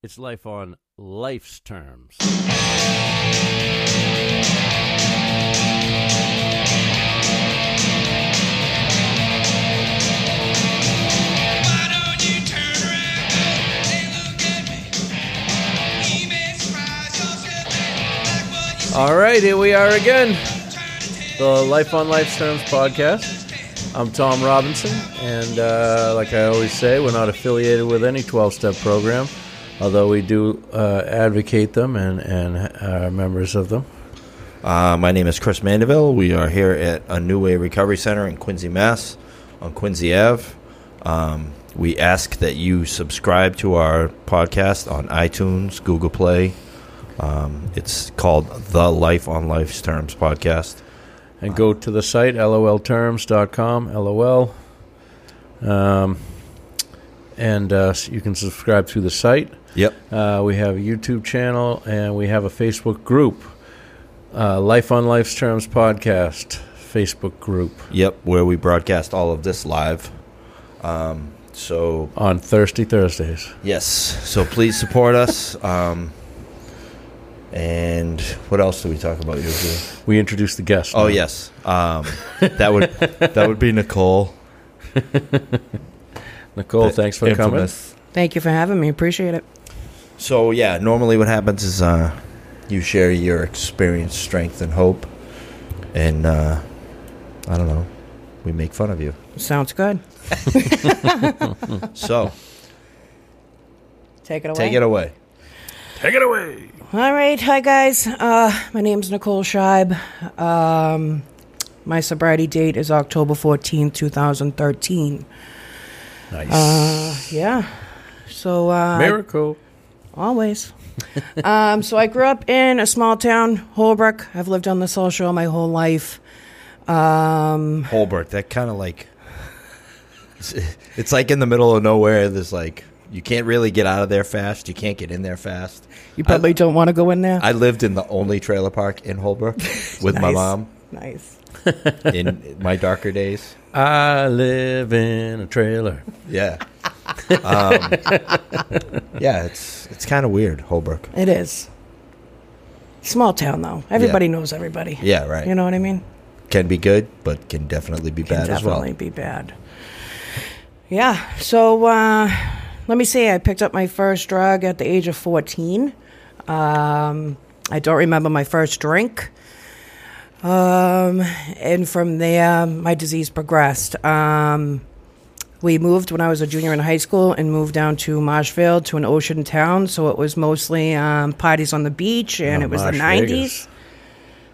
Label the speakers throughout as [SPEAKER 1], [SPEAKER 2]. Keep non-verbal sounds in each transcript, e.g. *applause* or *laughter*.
[SPEAKER 1] It's life on life's terms.
[SPEAKER 2] Why don't you turn around and look at me? You may surprise yourself like what you
[SPEAKER 1] All right, here we are again. The Life on Life's Terms podcast. I'm Tom Robinson, and uh, like I always say, we're not affiliated with any 12 step program, although we do uh, advocate them and, and are members of them.
[SPEAKER 3] Uh, my name is Chris Mandeville. We are here at a New Way Recovery Center in Quincy, Mass, on Quincy Ave. Um, we ask that you subscribe to our podcast on iTunes, Google Play. Um, it's called the Life on Life's Terms podcast.
[SPEAKER 1] And go to the site, lolterms.com, lol. Um, and uh, you can subscribe through the site.
[SPEAKER 3] Yep.
[SPEAKER 1] Uh, we have a YouTube channel and we have a Facebook group. Uh, Life on Life's Terms podcast Facebook group
[SPEAKER 3] Yep. Where we broadcast all of this live. Um, so
[SPEAKER 1] on Thirsty Thursdays.
[SPEAKER 3] yes. So please support us. Um, and what else do we talk about usually?
[SPEAKER 1] We introduce the guest.
[SPEAKER 3] Oh
[SPEAKER 1] now.
[SPEAKER 3] yes, um, that would that would be Nicole. *laughs*
[SPEAKER 1] Nicole,
[SPEAKER 3] The
[SPEAKER 1] thanks for
[SPEAKER 3] infamous.
[SPEAKER 4] Thank you for having me. Appreciate it.
[SPEAKER 3] So yeah, normally what happens is uh, you share your experience, strength, and hope, and uh, I don't know, we make fun of you.
[SPEAKER 4] Sounds good. *laughs*
[SPEAKER 3] So
[SPEAKER 4] Take it away.
[SPEAKER 3] take it away.
[SPEAKER 1] Take it away.
[SPEAKER 4] All right. Hi, guys. Uh, my name's Nicole Scheib. Um, my sobriety date is October 14th, 2013.
[SPEAKER 1] Nice.
[SPEAKER 4] Uh, yeah. So, uh,
[SPEAKER 1] Miracle.
[SPEAKER 4] Always. um, so I grew up in a small town, Holbrook. I've lived on the South Shore my whole life. Um,
[SPEAKER 3] Holbrook, that kind of like it's, it's like in the middle of nowhere. There's like you can't really get out of there fast. You can't get in there fast.
[SPEAKER 4] you probably don't want to go in there.
[SPEAKER 3] I lived in the only trailer park in Holbrook *laughs* with my mom
[SPEAKER 4] nice.
[SPEAKER 3] in my darker days.
[SPEAKER 1] I live in a trailer.
[SPEAKER 3] Yeah. Um, yeah, it's it's kind of weird, Holbrook.
[SPEAKER 4] It is. Small town, though. Everybody knows everybody.
[SPEAKER 3] Yeah, right.
[SPEAKER 4] You know what I mean?
[SPEAKER 3] Can be good, but can definitely be bad as well.
[SPEAKER 4] definitely be bad. Yeah. So uh, let me see. I picked up my first drug at the age of 14. Um, I don't remember my first drink. Um, and from there, my disease progressed. Um, we moved when I was a junior in high school and moved down to Marshfield to an ocean town. So it was mostly um, parties on the beach, and
[SPEAKER 1] Oh,
[SPEAKER 4] it was the
[SPEAKER 1] Marsh
[SPEAKER 4] 90s.
[SPEAKER 1] Vegas.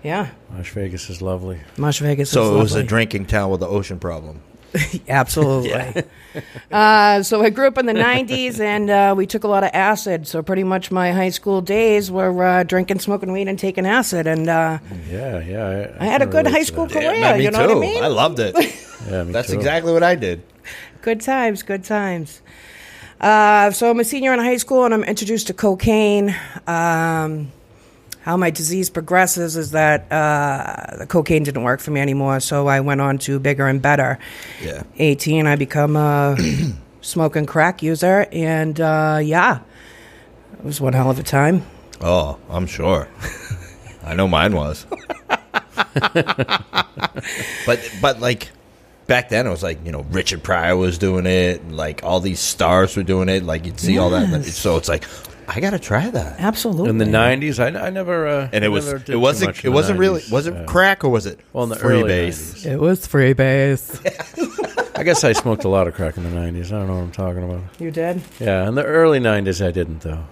[SPEAKER 4] Yeah.
[SPEAKER 1] Marsh Vegas is lovely.
[SPEAKER 4] Marsh Vegas.
[SPEAKER 3] So
[SPEAKER 4] is
[SPEAKER 3] it was a
[SPEAKER 4] lovely.
[SPEAKER 3] drinking town with an ocean problem. *laughs*
[SPEAKER 4] Absolutely. *laughs* uh, so I grew up in the 90s and uh, we took a lot of acid. So pretty much my high school days were uh, drinking, smoking weed, and taking acid. And uh,
[SPEAKER 1] Yeah, yeah.
[SPEAKER 4] I had a
[SPEAKER 1] can
[SPEAKER 4] good
[SPEAKER 1] relate
[SPEAKER 4] high
[SPEAKER 1] to
[SPEAKER 4] school
[SPEAKER 1] that.
[SPEAKER 4] career.
[SPEAKER 3] man, me
[SPEAKER 4] you know
[SPEAKER 3] too.
[SPEAKER 4] what I mean?
[SPEAKER 3] I loved it. *laughs*
[SPEAKER 1] Yeah, me
[SPEAKER 3] That's
[SPEAKER 1] too.
[SPEAKER 3] exactly what I did.
[SPEAKER 4] Good times, good times. Uh, so I'm a senior in high school and I'm introduced to cocaine. Um, how my disease progresses is that uh, the cocaine didn't work for me anymore, so I went on to bigger and better.
[SPEAKER 3] Yeah.
[SPEAKER 4] 18, I become a *clears throat* smoking crack user, and uh, yeah, it was one hell of a time.
[SPEAKER 3] Oh, I'm sure. *laughs* I know mine was. *laughs* but but like back then it was like, you know, Richard Pryor was doing it, and like all these stars were doing it, like you'd see all that.
[SPEAKER 4] Yes.
[SPEAKER 3] So it's like I got to try that.
[SPEAKER 4] Absolutely.
[SPEAKER 1] In the '90s, I, I never. Uh,
[SPEAKER 3] And it was
[SPEAKER 1] never did
[SPEAKER 3] it
[SPEAKER 1] too
[SPEAKER 3] wasn't
[SPEAKER 1] much
[SPEAKER 3] it
[SPEAKER 1] the
[SPEAKER 3] wasn't really
[SPEAKER 1] 90s.
[SPEAKER 3] was it
[SPEAKER 1] Yeah.
[SPEAKER 3] crack or was it
[SPEAKER 1] Well, in the
[SPEAKER 3] free
[SPEAKER 1] early
[SPEAKER 3] base?
[SPEAKER 1] 90s.
[SPEAKER 4] It was free base. *laughs*
[SPEAKER 1] I guess I smoked a lot of crack in the '90s. I don't know what I'm talking about.
[SPEAKER 4] You did?
[SPEAKER 1] Yeah, in the early '90s, I didn't though.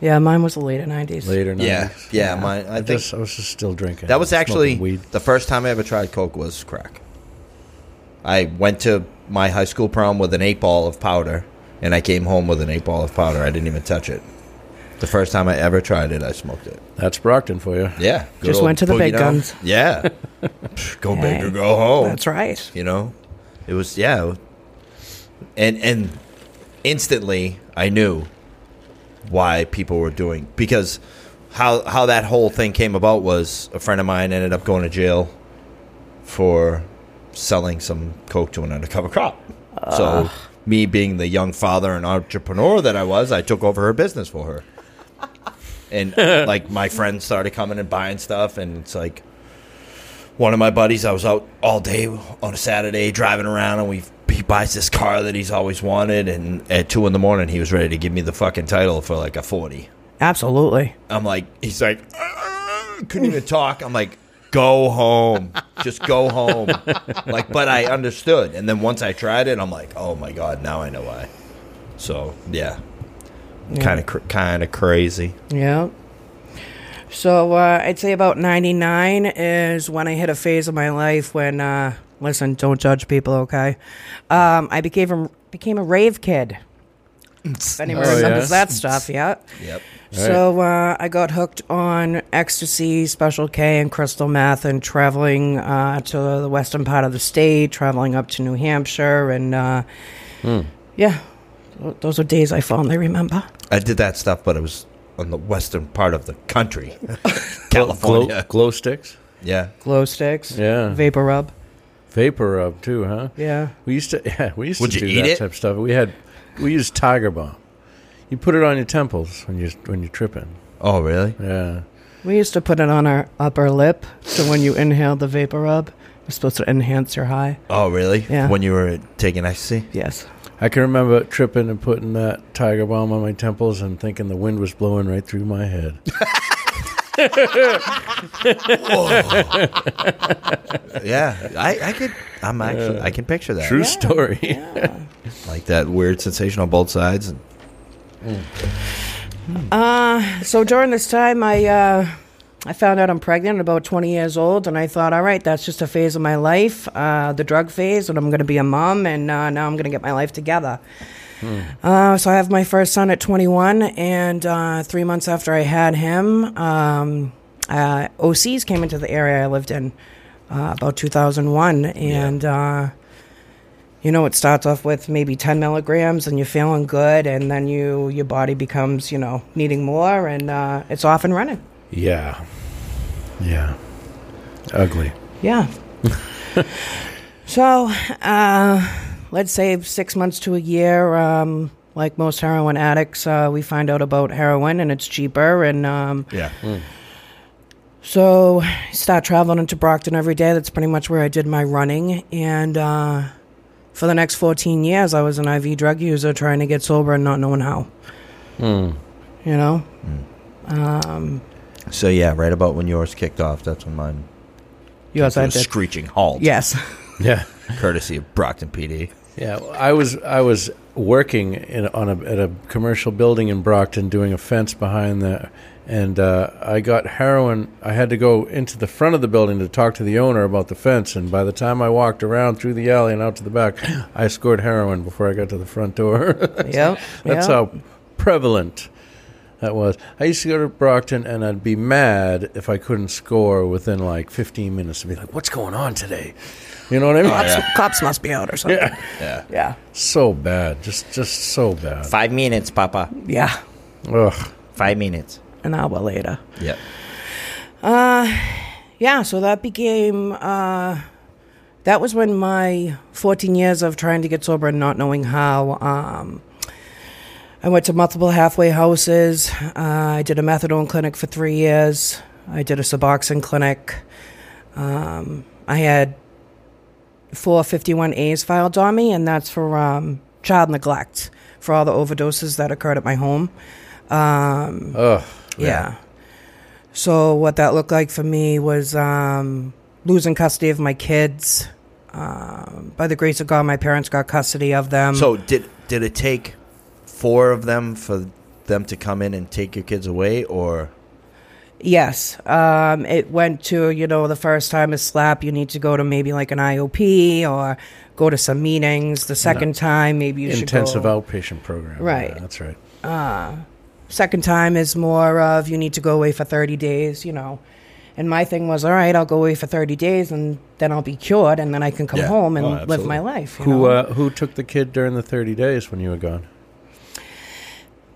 [SPEAKER 4] Yeah, mine was the later 90s.
[SPEAKER 1] Later '90s.
[SPEAKER 3] Yeah, yeah, mine. I,
[SPEAKER 1] I,
[SPEAKER 3] think
[SPEAKER 1] just I was just still drinking.
[SPEAKER 3] That was
[SPEAKER 1] smoking
[SPEAKER 3] actually
[SPEAKER 1] weed.
[SPEAKER 3] the first time I ever tried coke was crack. I went to my high school prom with an eight ball of powder, and I came home with an eight ball of powder. I didn't even touch it. The first time I ever tried it, I smoked it.
[SPEAKER 1] That's Brockton for you.
[SPEAKER 3] Yeah, good
[SPEAKER 4] Just
[SPEAKER 3] old
[SPEAKER 4] went to the
[SPEAKER 3] boogie
[SPEAKER 4] big
[SPEAKER 3] down.
[SPEAKER 4] guns.
[SPEAKER 3] Yeah, *laughs* go big or go home.
[SPEAKER 4] That's right.
[SPEAKER 3] You know, it was yeah, and and instantly I knew why people were doing because how how that whole thing came about was a friend of mine ended up going to jail for selling some coke to an undercover cop. so me being the young father and entrepreneur that I was, I took over her business for her. And *laughs* like my friends started coming and buying stuff, and it's like one of my buddies. I was out all day on a Saturday driving around, and we he buys this car that he's always wanted, and at two in the morning he was ready to give me the fucking title for like a forty.
[SPEAKER 4] Absolutely.
[SPEAKER 3] I'm like, he's like, "Uh," couldn't even talk. I'm like, go home, just go home. like, but I understood, and then once I tried it, I'm like, oh my god, now I know why. So yeah, kind of cr- kind of crazy.
[SPEAKER 4] Yeah. So uh, I'd say about 99 is when I hit a phase of my life when, uh, listen, don't judge people, okay? Um, I became a, became a rave kid. *laughs* If anyone
[SPEAKER 1] Oh,
[SPEAKER 4] remembers
[SPEAKER 1] yeah?
[SPEAKER 4] that stuff, yeah.
[SPEAKER 3] Yep.
[SPEAKER 4] So uh, I got hooked on ecstasy, special K, and crystal meth, and traveling uh, to the western part of the state, traveling up to New Hampshire, and uh, yeah, those are days I fondly remember.
[SPEAKER 3] I did that stuff, but it was on the western part of the country,
[SPEAKER 1] Glow, *laughs*
[SPEAKER 3] California.
[SPEAKER 1] glow sticks.
[SPEAKER 3] Yeah.
[SPEAKER 4] Glow sticks,
[SPEAKER 1] Yeah.
[SPEAKER 4] vapor rub,
[SPEAKER 1] Vapor rub too, huh?
[SPEAKER 4] yeah.
[SPEAKER 1] We used to, *laughs* yeah, we used
[SPEAKER 3] Would
[SPEAKER 1] to do that
[SPEAKER 3] it?
[SPEAKER 1] type of stuff. We had, we used Tiger Balm. You put it on your temples when you when you're tripping.
[SPEAKER 3] Oh, really?
[SPEAKER 1] Yeah.
[SPEAKER 4] We used to put it on our upper lip, so when you inhale the vapor rub, it's supposed to enhance your high.
[SPEAKER 3] Oh, really?
[SPEAKER 4] Yeah.
[SPEAKER 3] When you were taking ecstasy?
[SPEAKER 4] Yes.
[SPEAKER 1] I can remember tripping and putting that Tiger Balm on my temples and thinking the wind was blowing right through my head. *laughs*
[SPEAKER 3] Yeah, I, I could. I'm actually. I can picture that.
[SPEAKER 1] True story. Yeah.
[SPEAKER 3] Like that weird sensation on both sides.
[SPEAKER 4] Uh, so during this time, I uh, I found out I'm pregnant, about 20 years old, and I thought, all right, that's just a phase of my life, uh, the drug phase, and I'm going to be a mom, and uh, now I'm going to get my life together. Uh, so I have my first son at 21, and uh, three months after I had him, um, uh, OCs came into the area I lived in uh, about 2001, and. Uh, you know, it starts off with maybe 10 milligrams and you're feeling good, and then you your body becomes, you know, needing more, and uh, it's off and running.
[SPEAKER 1] Yeah. Yeah. Ugly.
[SPEAKER 4] Yeah. *laughs* so, uh, let's say six months to a year. Um, like most heroin addicts, uh, we find out about heroin and it's cheaper, and um,
[SPEAKER 3] Yeah.
[SPEAKER 4] So I start traveling into Brockton every day. That's pretty much where I did my running. And uh, for the next 14 years, I was an IV drug user trying to get sober and not knowing how.
[SPEAKER 1] Hmm.
[SPEAKER 4] You know? Um,
[SPEAKER 3] So yeah, right about when yours kicked off, that's when mine
[SPEAKER 4] yes,
[SPEAKER 3] came
[SPEAKER 4] I
[SPEAKER 3] to a
[SPEAKER 4] did.
[SPEAKER 3] screeching halt.
[SPEAKER 4] Yes. *laughs*
[SPEAKER 1] Yeah.
[SPEAKER 3] courtesy of Brockton PD.
[SPEAKER 1] Yeah, I was I was working in, on a, at a commercial building in Brockton doing a fence behind there, and uh, I got heroin. I had to go into the front of the building to talk to the owner about the fence, and by the time I walked around through the alley and out to the back, I scored heroin before I got to the front door. *laughs*
[SPEAKER 4] yep.
[SPEAKER 1] That's
[SPEAKER 4] yep.
[SPEAKER 1] how prevalent that was. I used to go to Brockton, and I'd be mad if I couldn't score within like 15 minutes. I'd be like, "What's going on today?" You know what I mean?
[SPEAKER 4] Cops, cops must be out or something.
[SPEAKER 1] Yeah.
[SPEAKER 3] Yeah.
[SPEAKER 4] Yeah.
[SPEAKER 1] So bad, just just so bad.
[SPEAKER 3] Five minutes, Papa.
[SPEAKER 4] Yeah.
[SPEAKER 1] Ugh.
[SPEAKER 3] Five minutes.
[SPEAKER 4] An hour later.
[SPEAKER 3] Yep.
[SPEAKER 4] yeah, so that became uh, that was when my 14 years of trying to get sober and not knowing how. Um, I went to multiple halfway houses. Uh, I did a methadone clinic for three years. I did a Suboxone clinic. Um, I had four 51As filed on me, and that's for um, child neglect for all the overdoses that occurred at my home. Um,
[SPEAKER 1] Ugh.
[SPEAKER 4] Yeah. So what that looked like for me was um, losing custody of my kids. Um, by the grace of God, my parents got custody of them.
[SPEAKER 3] So did did it take four of them for them to come in and take your kids away, or
[SPEAKER 4] yes, um, it went to you know the first time a slap, you need to go to maybe like an IOP or go to some meetings. The second time, maybe you
[SPEAKER 1] Intensive
[SPEAKER 4] should go.
[SPEAKER 1] outpatient program.
[SPEAKER 4] Right.
[SPEAKER 1] Yeah, that's right.
[SPEAKER 4] Second time is more of you need to go away for 30 days, you know. And my thing was, all right, I'll go away for 30 days and then I'll be cured and then I can come
[SPEAKER 3] Yeah.
[SPEAKER 4] home and
[SPEAKER 3] Oh,
[SPEAKER 4] live
[SPEAKER 3] absolutely.
[SPEAKER 4] my life. you
[SPEAKER 1] Who
[SPEAKER 4] know?
[SPEAKER 1] uh, who took the kid during the 30 days when you were gone?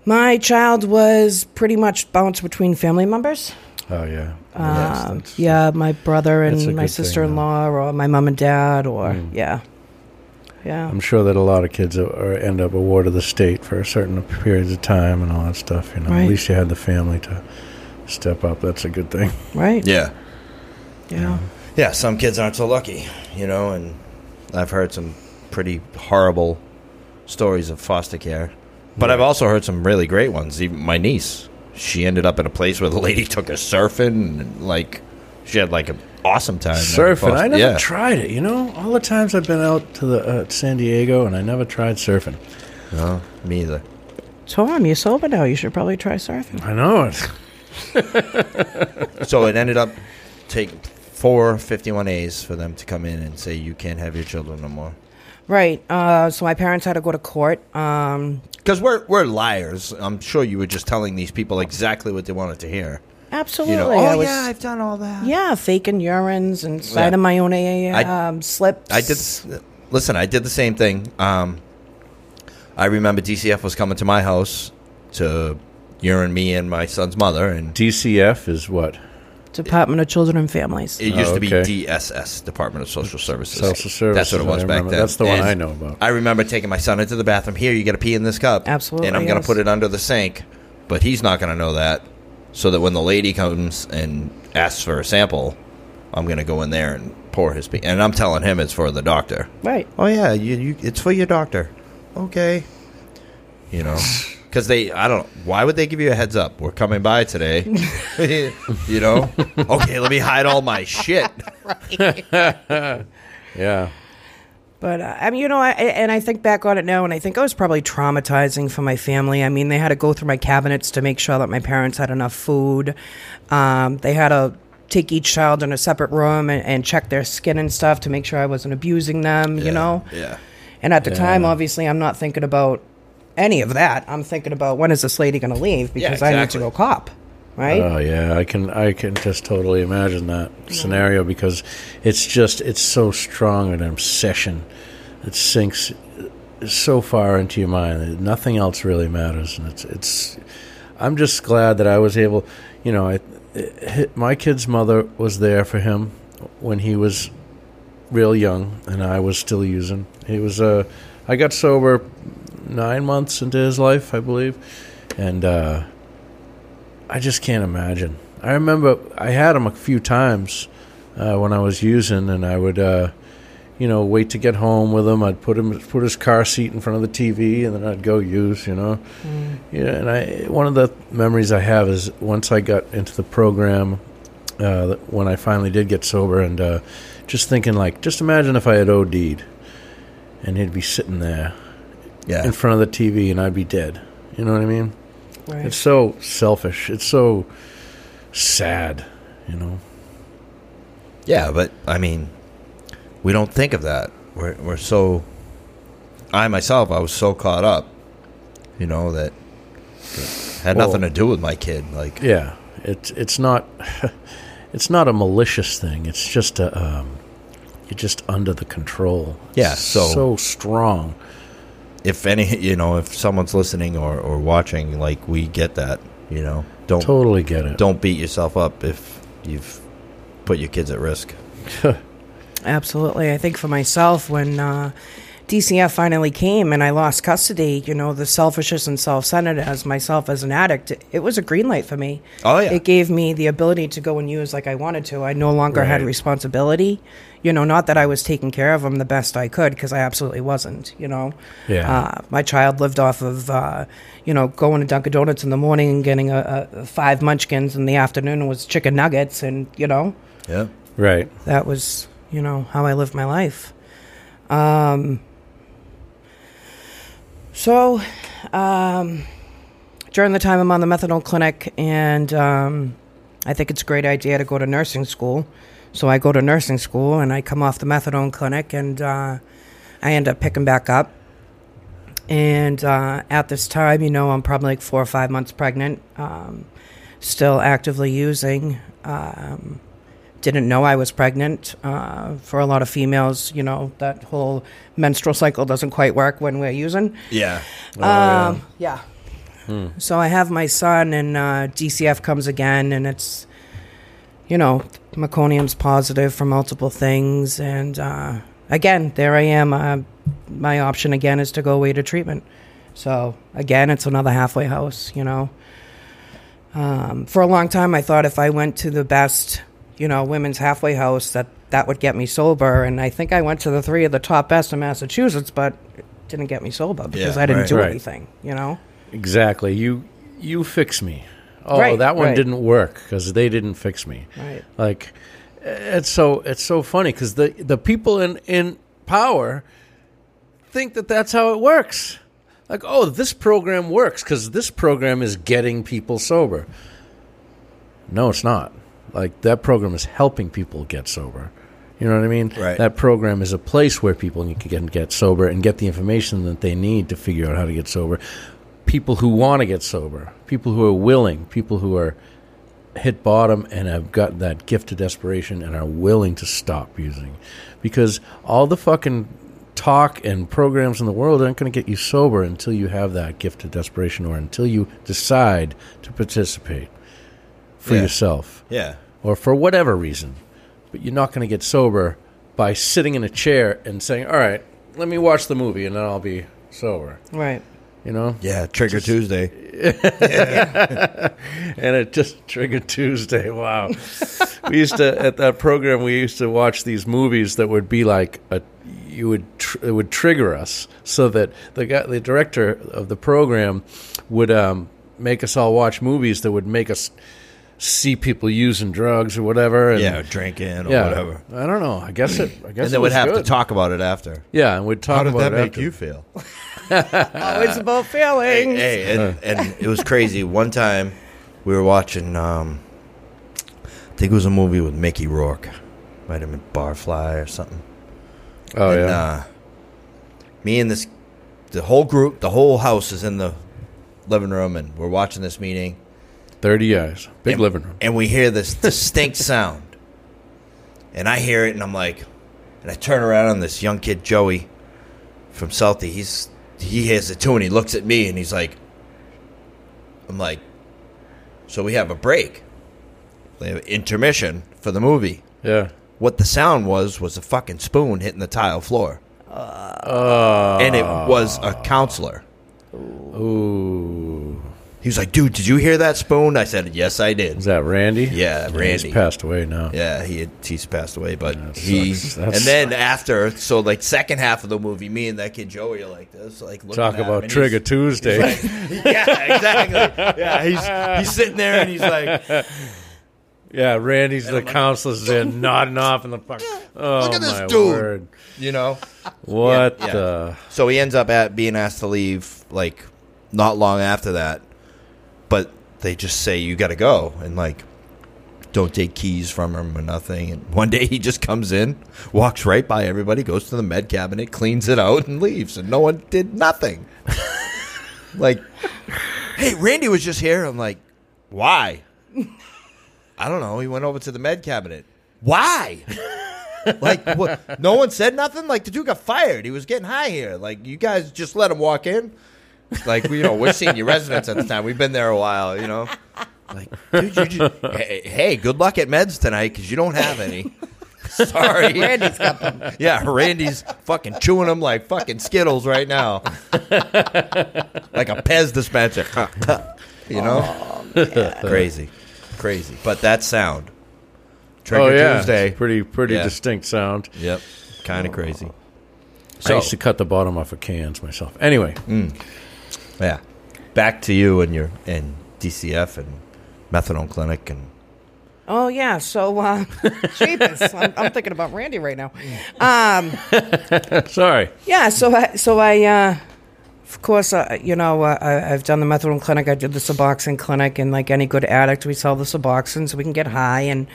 [SPEAKER 4] My child was pretty much bounced between family members.
[SPEAKER 1] Oh yeah.
[SPEAKER 4] Um, yeah, my brother
[SPEAKER 1] that's a
[SPEAKER 4] and my
[SPEAKER 1] good thing,
[SPEAKER 4] sister in law, or my mom and dad, or
[SPEAKER 1] Mm.
[SPEAKER 4] yeah. Yeah.
[SPEAKER 1] I'm sure that a lot of kids are, are end up of the state for certain periods of time and all that stuff. You know,
[SPEAKER 4] Right.
[SPEAKER 1] at least you had the family to step up. That's a good thing.
[SPEAKER 4] right.
[SPEAKER 3] Yeah.
[SPEAKER 4] Yeah.
[SPEAKER 3] Yeah, some kids aren't so lucky, you know, and I've heard some pretty horrible stories of foster care. But I've also heard some really great ones. Even my niece, she ended up in a place where the lady *laughs* took her surfing, and like she had like an awesome time.
[SPEAKER 1] Surfing, I never
[SPEAKER 3] yeah.
[SPEAKER 1] tried it. You know, all the times I've been out to the uh, San Diego, and I never tried surfing.
[SPEAKER 3] No, me either.
[SPEAKER 4] Tom, you're sober now. You should probably try surfing.
[SPEAKER 1] I know it.
[SPEAKER 3] So it ended up taking four 51As for them to come in and say you can't have your children no more.
[SPEAKER 4] Right. Uh, so my parents had to go to court. Um,
[SPEAKER 3] Because we're we're liars. I'm sure you were just telling these people exactly what they wanted to hear.
[SPEAKER 4] Absolutely.
[SPEAKER 3] You know,
[SPEAKER 4] I
[SPEAKER 3] oh
[SPEAKER 4] was,
[SPEAKER 3] yeah, I've done all that.
[SPEAKER 4] yeah, faking urines and
[SPEAKER 3] Yeah.
[SPEAKER 4] signing my own AA,
[SPEAKER 3] I-
[SPEAKER 4] um, slips.
[SPEAKER 3] I did. Listen, I did the same thing. Um, I remember DCF was coming to my house to urine me and my son's mother, and
[SPEAKER 1] DCF is what?
[SPEAKER 4] Department of Children and Families.
[SPEAKER 3] it used
[SPEAKER 1] Oh,
[SPEAKER 3] to be. DSS, Department of Social Services.
[SPEAKER 1] Social Services.
[SPEAKER 3] That's what it was
[SPEAKER 1] I
[SPEAKER 3] back
[SPEAKER 1] remember.
[SPEAKER 3] then.
[SPEAKER 1] That's the one
[SPEAKER 3] And
[SPEAKER 1] I know about.
[SPEAKER 3] I remember taking my son into the bathroom. Here, you got to pee in this cup.
[SPEAKER 4] Absolutely,
[SPEAKER 3] And I'm going to put it under the sink, but he's not going to know that. So that when the lady comes and asks for a sample, I'm going to go in there and pour his pee. And I'm telling him it's for the doctor.
[SPEAKER 4] Right.
[SPEAKER 3] Oh yeah, you, you it's for your doctor. Okay. You know, *laughs* because they I don't. Why would they give you a heads up? We're coming by today. *laughs* you know. Okay, let me hide all my shit. *laughs*
[SPEAKER 1] Yeah.
[SPEAKER 4] But uh, I mean, you know, I, and I think back on it now, and I think it was probably traumatizing for my family. I mean, they had to go through my cabinets to make sure that my parents had enough food. Um, they had to take each child in a separate room and, and check their skin and stuff to make sure I wasn't abusing them. You know.
[SPEAKER 3] Yeah.
[SPEAKER 4] And at the time, obviously, I'm not thinking about any of that. I'm thinking about when is this lady going to leave because I need to go cop, right?
[SPEAKER 1] Oh yeah, I can I can just totally imagine that scenario because it's just it's so strong an obsession. It sinks so far into your mind that nothing else really matters, and it's it's. I'm just glad that I was able, you know, I, it, my kid's mother was there for him when he was real young, and I was still using. He was uh, I got sober nine months into his life, I believe, and. uh I just can't imagine. I remember I had him a few times uh, when I was using, and I would, uh, you know, wait to get home with him. I'd put him put his car seat in front of the TV, and then I'd go use. You know, yeah. And I one of the memories I have is once I got into the program uh, when I finally did get sober, and uh, just thinking like, just imagine if I had OD'd, and he'd be sitting there
[SPEAKER 3] Yeah.
[SPEAKER 1] in front of the TV, and I'd be dead. You know what I mean?
[SPEAKER 4] Right.
[SPEAKER 1] It's so selfish. It's so sad, you know.
[SPEAKER 3] Yeah, but I mean, we don't think of that. We're we're so. I myself, I was so caught up, you know, that it had
[SPEAKER 1] Well-
[SPEAKER 3] nothing to do with my kid. Like,
[SPEAKER 1] Yeah, it's it's not *laughs* it's not a malicious thing. It's just a um, you're just under the control.
[SPEAKER 3] Yeah, so-
[SPEAKER 1] so strong.
[SPEAKER 3] If any, *laughs* you know, if someone's listening or, or watching, like we get that, you know, don't
[SPEAKER 1] Totally get it.
[SPEAKER 3] don't beat yourself up if you've put your kids at risk. *laughs*
[SPEAKER 4] Absolutely. I think for myself, when uh, DCF finally came and I lost custody, you know, the selfishness and self centered as myself as an addict, it was a green light for me.
[SPEAKER 3] Oh, yeah.
[SPEAKER 4] It gave me the ability to go and use like I wanted to. I no longer had responsibility. You know, not that I was taking care of him the best I could, because I absolutely wasn't, you know.
[SPEAKER 1] Yeah.
[SPEAKER 4] Uh, my child lived off of, uh, you know, going to Dunkin' Donuts in the morning and getting a, a five munchkins in the afternoon was chicken nuggets, and, you know
[SPEAKER 3] Yeah.
[SPEAKER 1] right.
[SPEAKER 4] that was you know how I lived my life. Um, so um, during the time I'm on the methadone clinic, and um, I think it's a great idea to go to nursing school. So I go to nursing school, and I come off the methadone clinic, and uh, I end up picking back up. And uh, at this time, you know, I'm probably like four or five months pregnant, um, still actively using. Um, didn't know I was pregnant. Uh, for a lot of females, you know, that whole menstrual cycle doesn't quite work when we're using.
[SPEAKER 3] Yeah.
[SPEAKER 4] um, yeah. So I have my son, and uh, DCF comes again, and it's, you know, meconium's positive for multiple things, and uh, again, there I am. Uh, my option again is to go away to treatment. So again, it's another halfway house, you know. Um, for a long time, I thought if I went to the best, you know, women's halfway house, that that would get me sober. And I think I went to the three of the top best in Massachusetts, but it didn't get me sober because
[SPEAKER 3] Yeah,
[SPEAKER 4] I didn't
[SPEAKER 3] right.
[SPEAKER 4] do
[SPEAKER 1] Right.
[SPEAKER 4] anything, you know.
[SPEAKER 1] Exactly. You you fix me. Oh,
[SPEAKER 4] Right,
[SPEAKER 1] that one didn't work because they didn't fix me.
[SPEAKER 4] Right.
[SPEAKER 1] Like it's so it's so funny because the the people in in power think that that's how it works. Like, oh, this program works because this program is getting people sober. No, it's not. Like that program is helping people get sober. You know what I mean?
[SPEAKER 3] Right.
[SPEAKER 1] That program is a place where people can get, get sober and get the information that they need to figure out how to get sober. People who want to get sober, people who are willing, people who are hit bottom and have got that gift of desperation and are willing to stop using. Because all the fucking talk and programs in the world aren't going to get you sober until you have that gift of desperation or until you decide to participate for
[SPEAKER 3] Yeah.
[SPEAKER 1] yourself
[SPEAKER 3] Yeah.
[SPEAKER 1] or for whatever reason. But you're not going to get sober by sitting in a chair and saying, "All right, let me watch the movie and then I'll be sober."
[SPEAKER 4] Right.
[SPEAKER 1] You know?
[SPEAKER 3] Yeah. Trigger Tuesday. *laughs*
[SPEAKER 1] and it just triggered Tuesday. Wow. we used to at that program. We used to watch these movies that would be like a. You would tr- it would trigger us so that the guy, the director of the program, would um, make us all watch movies that would make us see people using drugs or whatever. And,
[SPEAKER 3] Yeah. Drinking or
[SPEAKER 1] yeah.
[SPEAKER 3] whatever.
[SPEAKER 1] I don't know. I guess it. I guess
[SPEAKER 3] And
[SPEAKER 1] it
[SPEAKER 3] then we'd
[SPEAKER 1] was
[SPEAKER 3] have to talk about it after.
[SPEAKER 1] Yeah, and we'd talk about it.
[SPEAKER 3] How did
[SPEAKER 1] about
[SPEAKER 3] that
[SPEAKER 1] it
[SPEAKER 3] make
[SPEAKER 1] after.
[SPEAKER 3] you feel? *laughs*
[SPEAKER 4] Oh, it's about feelings.
[SPEAKER 3] Hey, and, and it was crazy. One time, we were watching. Um, I think it was a movie with Mickey Rourke. Might have been Barfly or something.
[SPEAKER 1] Oh
[SPEAKER 3] and,
[SPEAKER 1] yeah.
[SPEAKER 3] Uh, me and this, the whole group, the whole house is in the living room, and we're watching this meeting.
[SPEAKER 1] Thirty years. Big
[SPEAKER 3] and,
[SPEAKER 1] living room.
[SPEAKER 3] and we hear this distinct *laughs* sound, and I hear it, and I'm like, and I turn around, on this young kid Joey from Southie, he's he hears it too, and he looks at me, and he's like, I'm like, so we have a break, we have intermission for the movie.
[SPEAKER 1] Yeah.
[SPEAKER 3] What the sound was was a fucking spoon hitting the tile floor,
[SPEAKER 1] Uh,
[SPEAKER 3] and it was a counselor.
[SPEAKER 1] Ooh.
[SPEAKER 3] He was like, "Dude, did you hear that spoon?" I said, "Yes, I did."
[SPEAKER 1] Is that Randy?
[SPEAKER 3] Yeah, Randy.
[SPEAKER 1] He's passed away now.
[SPEAKER 3] Yeah, he had, he's passed away, but
[SPEAKER 1] That
[SPEAKER 3] he and then after, so like second half of the movie, me and that kid Joey are like this, like looking
[SPEAKER 1] Talk about
[SPEAKER 3] and
[SPEAKER 1] Trigger Tuesday. *laughs*
[SPEAKER 3] yeah, exactly. Yeah, he's he's sitting there and he's like, *laughs*
[SPEAKER 1] yeah, Randy's the
[SPEAKER 3] I'm like-
[SPEAKER 1] counselor's *laughs* there nodding off in the fuck. Oh,
[SPEAKER 3] Look at this
[SPEAKER 1] my
[SPEAKER 3] dude.
[SPEAKER 1] word.
[SPEAKER 3] you know.
[SPEAKER 1] What
[SPEAKER 3] Yeah, yeah.
[SPEAKER 1] the?
[SPEAKER 3] So he ends up at being asked to leave like not long after that, but they just say you got to go and like don't take keys from him or nothing. And one day he just comes in, walks right by everybody, goes to the med cabinet, cleans it out, and leaves, and no one did nothing. *laughs* like, hey, Randy was just here. I'm like, why? I don't know. He went over to the med cabinet. Why? *laughs* like, what? No one said nothing. Like, the dude got fired. He was getting high here. Like, you guys just let him walk in. Like, you know, we're senior residents at the time. We've been there a while. You know. Like, dude, you just, hey, hey, good luck at meds tonight because you don't have any. *laughs* Sorry.
[SPEAKER 4] Randy's got them.
[SPEAKER 3] Yeah, Randy's fucking chewing them like fucking Skittles right now. like a Pez dispenser. *laughs* you know? *laughs* Crazy. Crazy. But that sound. Trigger
[SPEAKER 1] oh yeah,
[SPEAKER 3] Tuesday.
[SPEAKER 1] It's pretty pretty
[SPEAKER 3] Yeah.
[SPEAKER 1] distinct sound.
[SPEAKER 3] Yep. Kind of crazy. So, I
[SPEAKER 1] used to cut the bottom off of cans myself. Anyway, mm.
[SPEAKER 3] Yeah. Back to you and your and DCF and methadone clinic and
[SPEAKER 4] Oh yeah, so uh, *laughs* jeepers, I'm, I'm thinking about Randy right now. Um, *laughs*
[SPEAKER 1] sorry.
[SPEAKER 4] yeah, so I, so I, uh, of course, uh, you know, uh, I, I've done the methadone clinic. I did the Suboxone clinic, and like any good addict, we sell the Suboxone so we can get high. And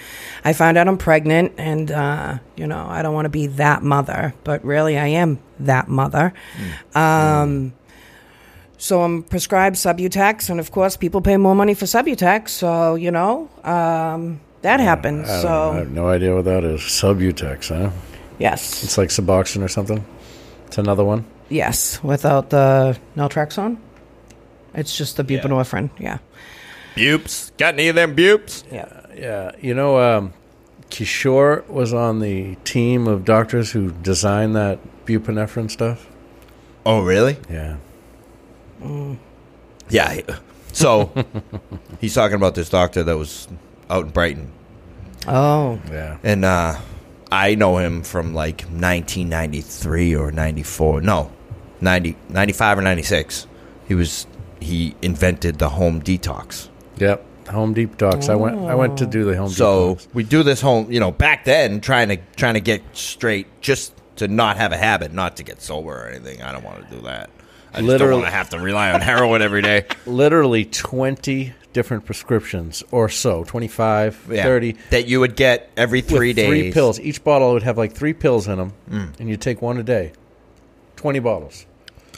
[SPEAKER 4] I found out I'm pregnant, and uh, you know, I don't want to be that mother, but really, I am that mother. Um, so I'm prescribed Subutex, and of course, people pay more money for Subutex. So you know, um, that happens.
[SPEAKER 1] I,
[SPEAKER 4] So.
[SPEAKER 1] I have no idea what that is. Subutex, huh?
[SPEAKER 4] yes,
[SPEAKER 1] It's like Suboxone or something. It's another one.
[SPEAKER 4] yes, without the naltrexone, it's just the buprenorphine. Yeah,
[SPEAKER 3] Bupes. Got any of them bupes?
[SPEAKER 4] yeah.
[SPEAKER 1] Yeah, you know, um, Kishore was on the team of doctors who designed that buprenorphine stuff.
[SPEAKER 3] Oh, really?
[SPEAKER 1] Yeah.
[SPEAKER 3] Yeah. So *laughs* he's talking about this doctor that was out in Brighton,
[SPEAKER 4] Oh,
[SPEAKER 1] Yeah.
[SPEAKER 3] and uh, I know him from like 1993 or 94. No, 90, 95 or 96. He was he invented the home detox.
[SPEAKER 1] Yep. Home detox. I went. I went to do the home
[SPEAKER 3] So
[SPEAKER 1] detox.
[SPEAKER 3] we do this home, you know, back then trying to trying to get straight, just to not have a habit, not to get sober or anything. I don't want to do that. I just don't
[SPEAKER 1] Literally-
[SPEAKER 3] want to have to rely on heroin every day. *laughs*
[SPEAKER 1] Literally twenty different prescriptions or so. 25,
[SPEAKER 3] Yeah.
[SPEAKER 1] 30.
[SPEAKER 3] that you would get every
[SPEAKER 1] with
[SPEAKER 3] three days.
[SPEAKER 1] Three pills. Each bottle would have like three pills in them,
[SPEAKER 3] Mm.
[SPEAKER 1] and you take one a day. Twenty bottles.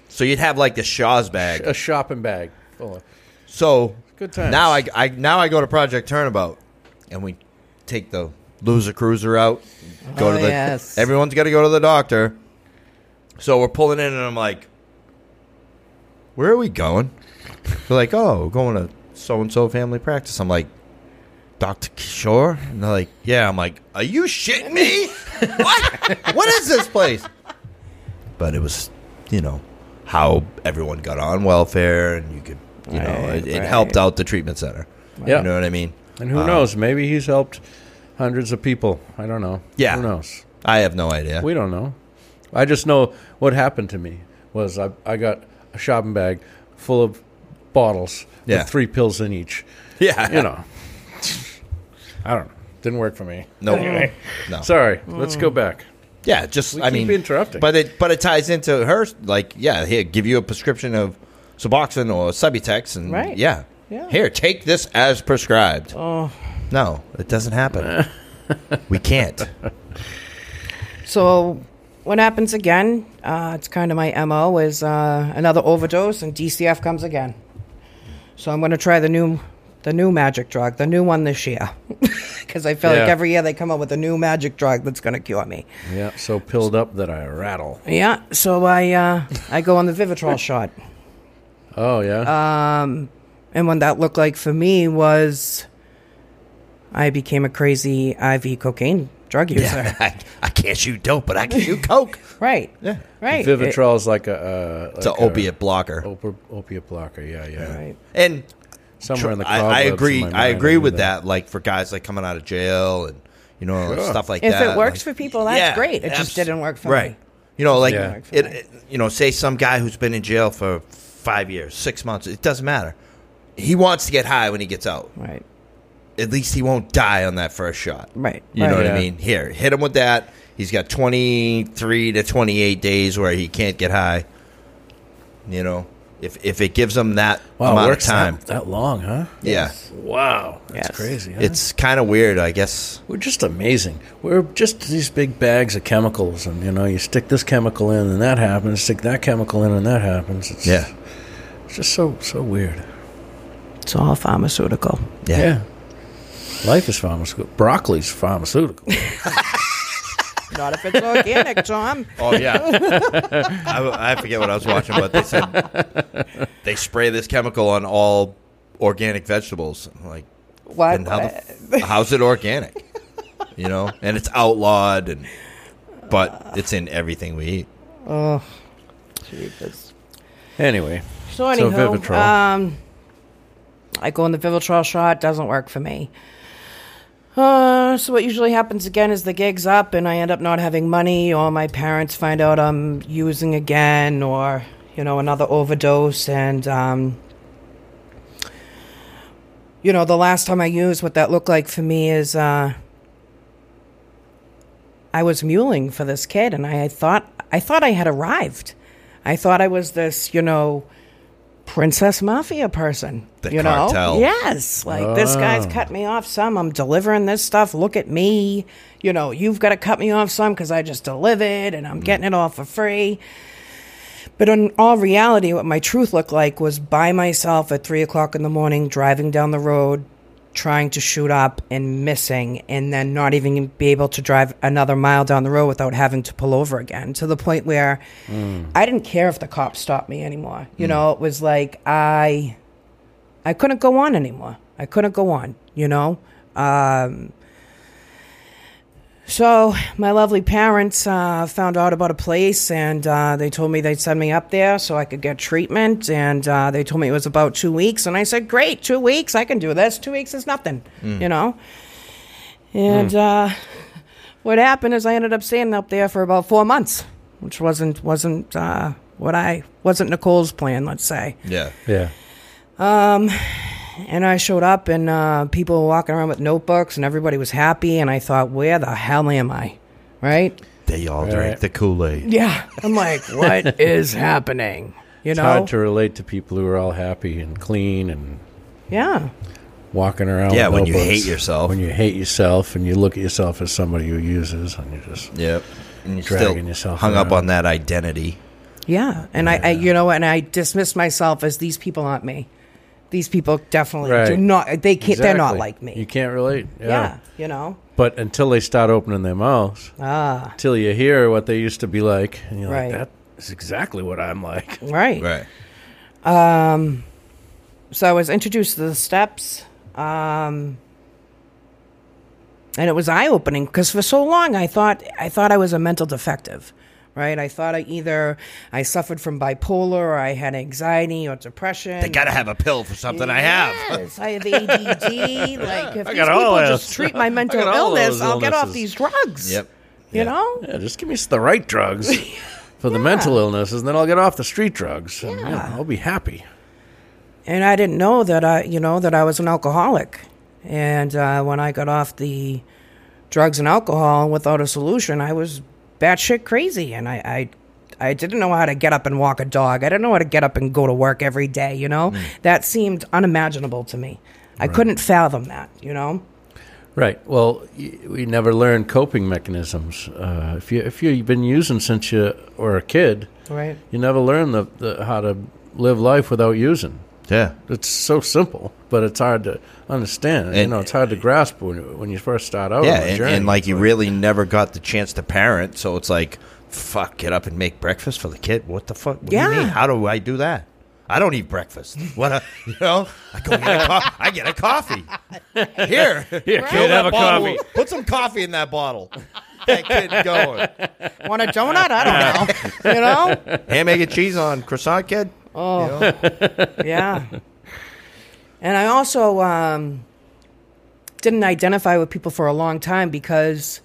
[SPEAKER 3] So you'd have like the Shaw's bag.
[SPEAKER 1] A shopping bag. full of-
[SPEAKER 3] So
[SPEAKER 1] Good times.
[SPEAKER 3] now I, I now I go to Project Turnabout, and we take the loser cruiser out. Go
[SPEAKER 4] Oh,
[SPEAKER 3] to the.
[SPEAKER 4] yes.
[SPEAKER 3] Everyone's got to go to the doctor. So we're pulling in, and I'm like, "Where are we going?" They're like, "Oh, we're going to so and so family practice." I'm like, "Doctor Kishore?" And they're like, "Yeah." I'm like, "Are you shitting me? *laughs* what? What is this place?" But it was, you know, how everyone got on welfare, and you could, you know,
[SPEAKER 4] Right,
[SPEAKER 3] it, it
[SPEAKER 4] right.
[SPEAKER 3] helped out the treatment center.
[SPEAKER 1] Yeah.
[SPEAKER 3] You know what I mean?
[SPEAKER 1] And who
[SPEAKER 3] Uh,
[SPEAKER 1] knows? Maybe he's helped hundreds of people. I don't know.
[SPEAKER 3] Yeah.
[SPEAKER 1] Who knows?
[SPEAKER 3] I have no idea.
[SPEAKER 1] We don't know. I just know what happened to me was I, I got a shopping bag full of bottles
[SPEAKER 3] Yeah.
[SPEAKER 1] with three pills in each.
[SPEAKER 3] yeah.
[SPEAKER 1] You know. I don't know. Didn't work for me.
[SPEAKER 3] No. no.
[SPEAKER 1] Sorry. Let's go back.
[SPEAKER 3] Yeah, just
[SPEAKER 1] We
[SPEAKER 3] I
[SPEAKER 1] keep
[SPEAKER 3] mean,
[SPEAKER 1] interrupting.
[SPEAKER 3] but it but it ties into her like yeah, here give you a prescription of Suboxone or Subutex and
[SPEAKER 4] Right.
[SPEAKER 3] yeah,
[SPEAKER 4] Yeah.
[SPEAKER 3] here take this as prescribed.
[SPEAKER 4] oh.
[SPEAKER 3] No, it doesn't happen. we can't.
[SPEAKER 4] So, what happens again? Uh, it's kind of my mo is uh, another overdose, and DCF comes again. So I'm going to try the new, the new magic drug, the new one this year, *laughs* because I feel like
[SPEAKER 1] Yeah.
[SPEAKER 4] every year they come up with a new magic drug that's going to cure me.
[SPEAKER 1] Yeah, so pilled up that I rattle.
[SPEAKER 4] Yeah. So I uh, I go on the Vivitrol *laughs* shot,
[SPEAKER 1] Oh, yeah?
[SPEAKER 4] Um and what that looked like for me was, I became a crazy IV cocaine drug user. *laughs*
[SPEAKER 3] I, I can't shoot dope, but I can shoot coke. *laughs*
[SPEAKER 4] Right.
[SPEAKER 3] Yeah,
[SPEAKER 4] Right.
[SPEAKER 1] Vivitrol is like a. Uh,
[SPEAKER 3] it's an
[SPEAKER 1] like a
[SPEAKER 3] opiate blocker.
[SPEAKER 1] opi- opiate blocker. Yeah, yeah.
[SPEAKER 4] Right.
[SPEAKER 3] And
[SPEAKER 1] Somewhere in the
[SPEAKER 3] I, I agree. I
[SPEAKER 1] mind,
[SPEAKER 3] agree
[SPEAKER 1] knew
[SPEAKER 3] with that. Like for guys like coming out of jail and you know
[SPEAKER 1] Sure.
[SPEAKER 3] stuff like
[SPEAKER 4] If
[SPEAKER 3] that.
[SPEAKER 4] If it works
[SPEAKER 3] like-
[SPEAKER 4] for people, that's great. It just didn't work for me.
[SPEAKER 3] right.
[SPEAKER 4] me.
[SPEAKER 3] You know, like
[SPEAKER 1] Yeah.
[SPEAKER 3] it, it- You know, say some guy who's been in jail for five years, six months. It doesn't matter. He wants to get high when he gets out.
[SPEAKER 4] Right.
[SPEAKER 3] At least he won't die on that first shot.
[SPEAKER 4] Right.
[SPEAKER 3] You know
[SPEAKER 4] right.
[SPEAKER 3] what
[SPEAKER 1] Yeah.
[SPEAKER 3] I mean? Here, hit him with that. He's got twenty three to twenty eight days where he can't get high. You know, if if it gives him that
[SPEAKER 1] Wow, it
[SPEAKER 3] amount of time,
[SPEAKER 1] That, that long, huh?
[SPEAKER 3] yeah,
[SPEAKER 1] Wow. That's
[SPEAKER 4] Yes.
[SPEAKER 1] crazy. Huh?
[SPEAKER 3] it's kind of weird, I guess.
[SPEAKER 1] We're just amazing. We're just these big bags of chemicals, and you know, you stick this chemical in, and that happens. Stick that chemical in, and that happens. It's,
[SPEAKER 3] Yeah,
[SPEAKER 1] it's just so so weird.
[SPEAKER 4] It's all pharmaceutical.
[SPEAKER 3] yeah.
[SPEAKER 1] Life is pharmaceutical. Broccoli's pharmaceutical. *laughs*
[SPEAKER 4] Not if it's organic, Tom.
[SPEAKER 3] Oh yeah, *laughs* I, I forget what I was watching, but they said they spray this chemical on all organic vegetables. I'm like,
[SPEAKER 4] What?
[SPEAKER 3] and how the, how's it organic? You know, and it's outlawed, and but it's in everything we eat.
[SPEAKER 4] oh, Jesus.
[SPEAKER 1] anyway,
[SPEAKER 4] So
[SPEAKER 1] So Vivitrol.
[SPEAKER 4] um, I go on the Vivitrol shot. Doesn't work for me. Uh, so what usually happens again is the gig's up and I end up not having money, or my parents find out I'm using again, or you know another overdose, and um, you know the last time I used, what that looked like for me is uh, I was muling for this kid, and I thought I thought I had arrived. I thought I was this, you know, princess mafia person.
[SPEAKER 3] The
[SPEAKER 4] you
[SPEAKER 3] cartel.
[SPEAKER 4] know, yes, like this guy's
[SPEAKER 1] Oh.
[SPEAKER 4] cut me off some. I'm delivering this stuff. Look at me. You know, you've got to cut me off some because I just delivered and I'm mm. getting it all for free. But in all reality, what my truth looked like was by myself at three o'clock in the morning, driving down the road, trying to shoot up and missing, and then not even be able to drive another mile down the road without having to pull over again to the point where I didn't care if the cops stopped me anymore. You know, it was like I I couldn't go on anymore. I couldn't go on, you know? Um, So my lovely parents uh, found out about a place, and uh, they told me they'd send me up there so I could get treatment. And uh, they told me it was about two weeks, and I said, "Great, two weeks, I can do this. Two weeks is nothing, you know." And uh, what happened is I ended up staying up there for about four months, which wasn't wasn't uh, what I wasn't Nicole's plan. Let's say.
[SPEAKER 3] Yeah.
[SPEAKER 1] Yeah.
[SPEAKER 4] And I showed up, and uh, people were walking around with notebooks, and everybody was happy. And I thought, where the hell am I? Right?
[SPEAKER 3] They all
[SPEAKER 1] Right.
[SPEAKER 3] drank the Kool Aid.
[SPEAKER 4] Yeah. I'm like, *laughs* what is happening? You
[SPEAKER 1] It's
[SPEAKER 4] know?
[SPEAKER 1] hard to relate to people who are all happy and clean and
[SPEAKER 4] yeah.
[SPEAKER 1] walking around.
[SPEAKER 3] Yeah,
[SPEAKER 1] with
[SPEAKER 3] when you
[SPEAKER 1] notebooks.
[SPEAKER 3] hate yourself.
[SPEAKER 1] When you hate yourself and you look at yourself as somebody who uses, and you're just
[SPEAKER 3] Yep. And you're
[SPEAKER 1] Dragging
[SPEAKER 3] still
[SPEAKER 1] yourself
[SPEAKER 3] hung up
[SPEAKER 1] around.
[SPEAKER 3] on that identity.
[SPEAKER 4] Yeah. And I, I, you know, and I dismiss myself as these people aren't me. These people definitely do not, they can't, they're not like me.
[SPEAKER 1] You can't relate. Yeah.
[SPEAKER 4] yeah. You know?
[SPEAKER 1] But until they start opening their mouths,
[SPEAKER 4] Ah,
[SPEAKER 1] till you hear what they used to be like, and you're
[SPEAKER 4] Right.
[SPEAKER 1] like, that is exactly what I'm like. *laughs*
[SPEAKER 4] right.
[SPEAKER 3] Right.
[SPEAKER 4] Um, so I was introduced to the steps, um, and it was eye opening because for so long I thought I thought I was a mental defective, right? I thought I either I suffered from bipolar or I had anxiety or depression.
[SPEAKER 3] They got to have a pill for something I have.
[SPEAKER 4] Yes, I have ADD. *laughs* like if
[SPEAKER 1] I
[SPEAKER 4] these
[SPEAKER 1] got
[SPEAKER 4] people just treat my mental *laughs*
[SPEAKER 1] I got all
[SPEAKER 4] illness, I'll get off these drugs.
[SPEAKER 3] Yep.
[SPEAKER 4] You
[SPEAKER 3] Yeah.
[SPEAKER 4] know?
[SPEAKER 1] Yeah, just give me the right drugs *laughs* for the mental illnesses, and then I'll get off the street drugs. And, yeah,
[SPEAKER 4] Yeah.
[SPEAKER 1] I'll be happy.
[SPEAKER 4] and I didn't know that I, you know, that I was an alcoholic. And uh, when I got off the drugs and alcohol without a solution, I was batshit crazy, and I, I, I didn't know how to get up and walk a dog. I didn't know how to get up and go to work every day. You know, that seemed unimaginable to me. I couldn't fathom that. You know.
[SPEAKER 1] Right. Well, we never learned coping mechanisms. Uh, if you if you've been using since you were a kid,
[SPEAKER 4] Right.
[SPEAKER 1] you never learn the, the how to live life without using.
[SPEAKER 3] Yeah.
[SPEAKER 1] It's so simple, but it's hard to understand. you know, it's hard to grasp when when you first start out.
[SPEAKER 3] Yeah,
[SPEAKER 1] on
[SPEAKER 3] and,
[SPEAKER 1] journey.
[SPEAKER 3] and like you
[SPEAKER 1] But-
[SPEAKER 3] really never got the chance to parent, so it's like, fuck, get up and make breakfast for the kid. What the fuck? What do you
[SPEAKER 4] Yeah.
[SPEAKER 3] mean? How do I do that? I don't eat breakfast. What? A, *laughs* you know, I go get a co- *laughs* I get a coffee. Here,
[SPEAKER 1] Here,
[SPEAKER 3] fill
[SPEAKER 1] kid, have a
[SPEAKER 3] bottle-
[SPEAKER 1] coffee.
[SPEAKER 3] Put some coffee in that bottle. That kid going. *laughs*
[SPEAKER 4] Want a donut? I don't know. you know.
[SPEAKER 3] Ham, egg, and cheese on croissant, kid.
[SPEAKER 4] Oh, *laughs* yeah. And I also um, didn't identify with people for a long time because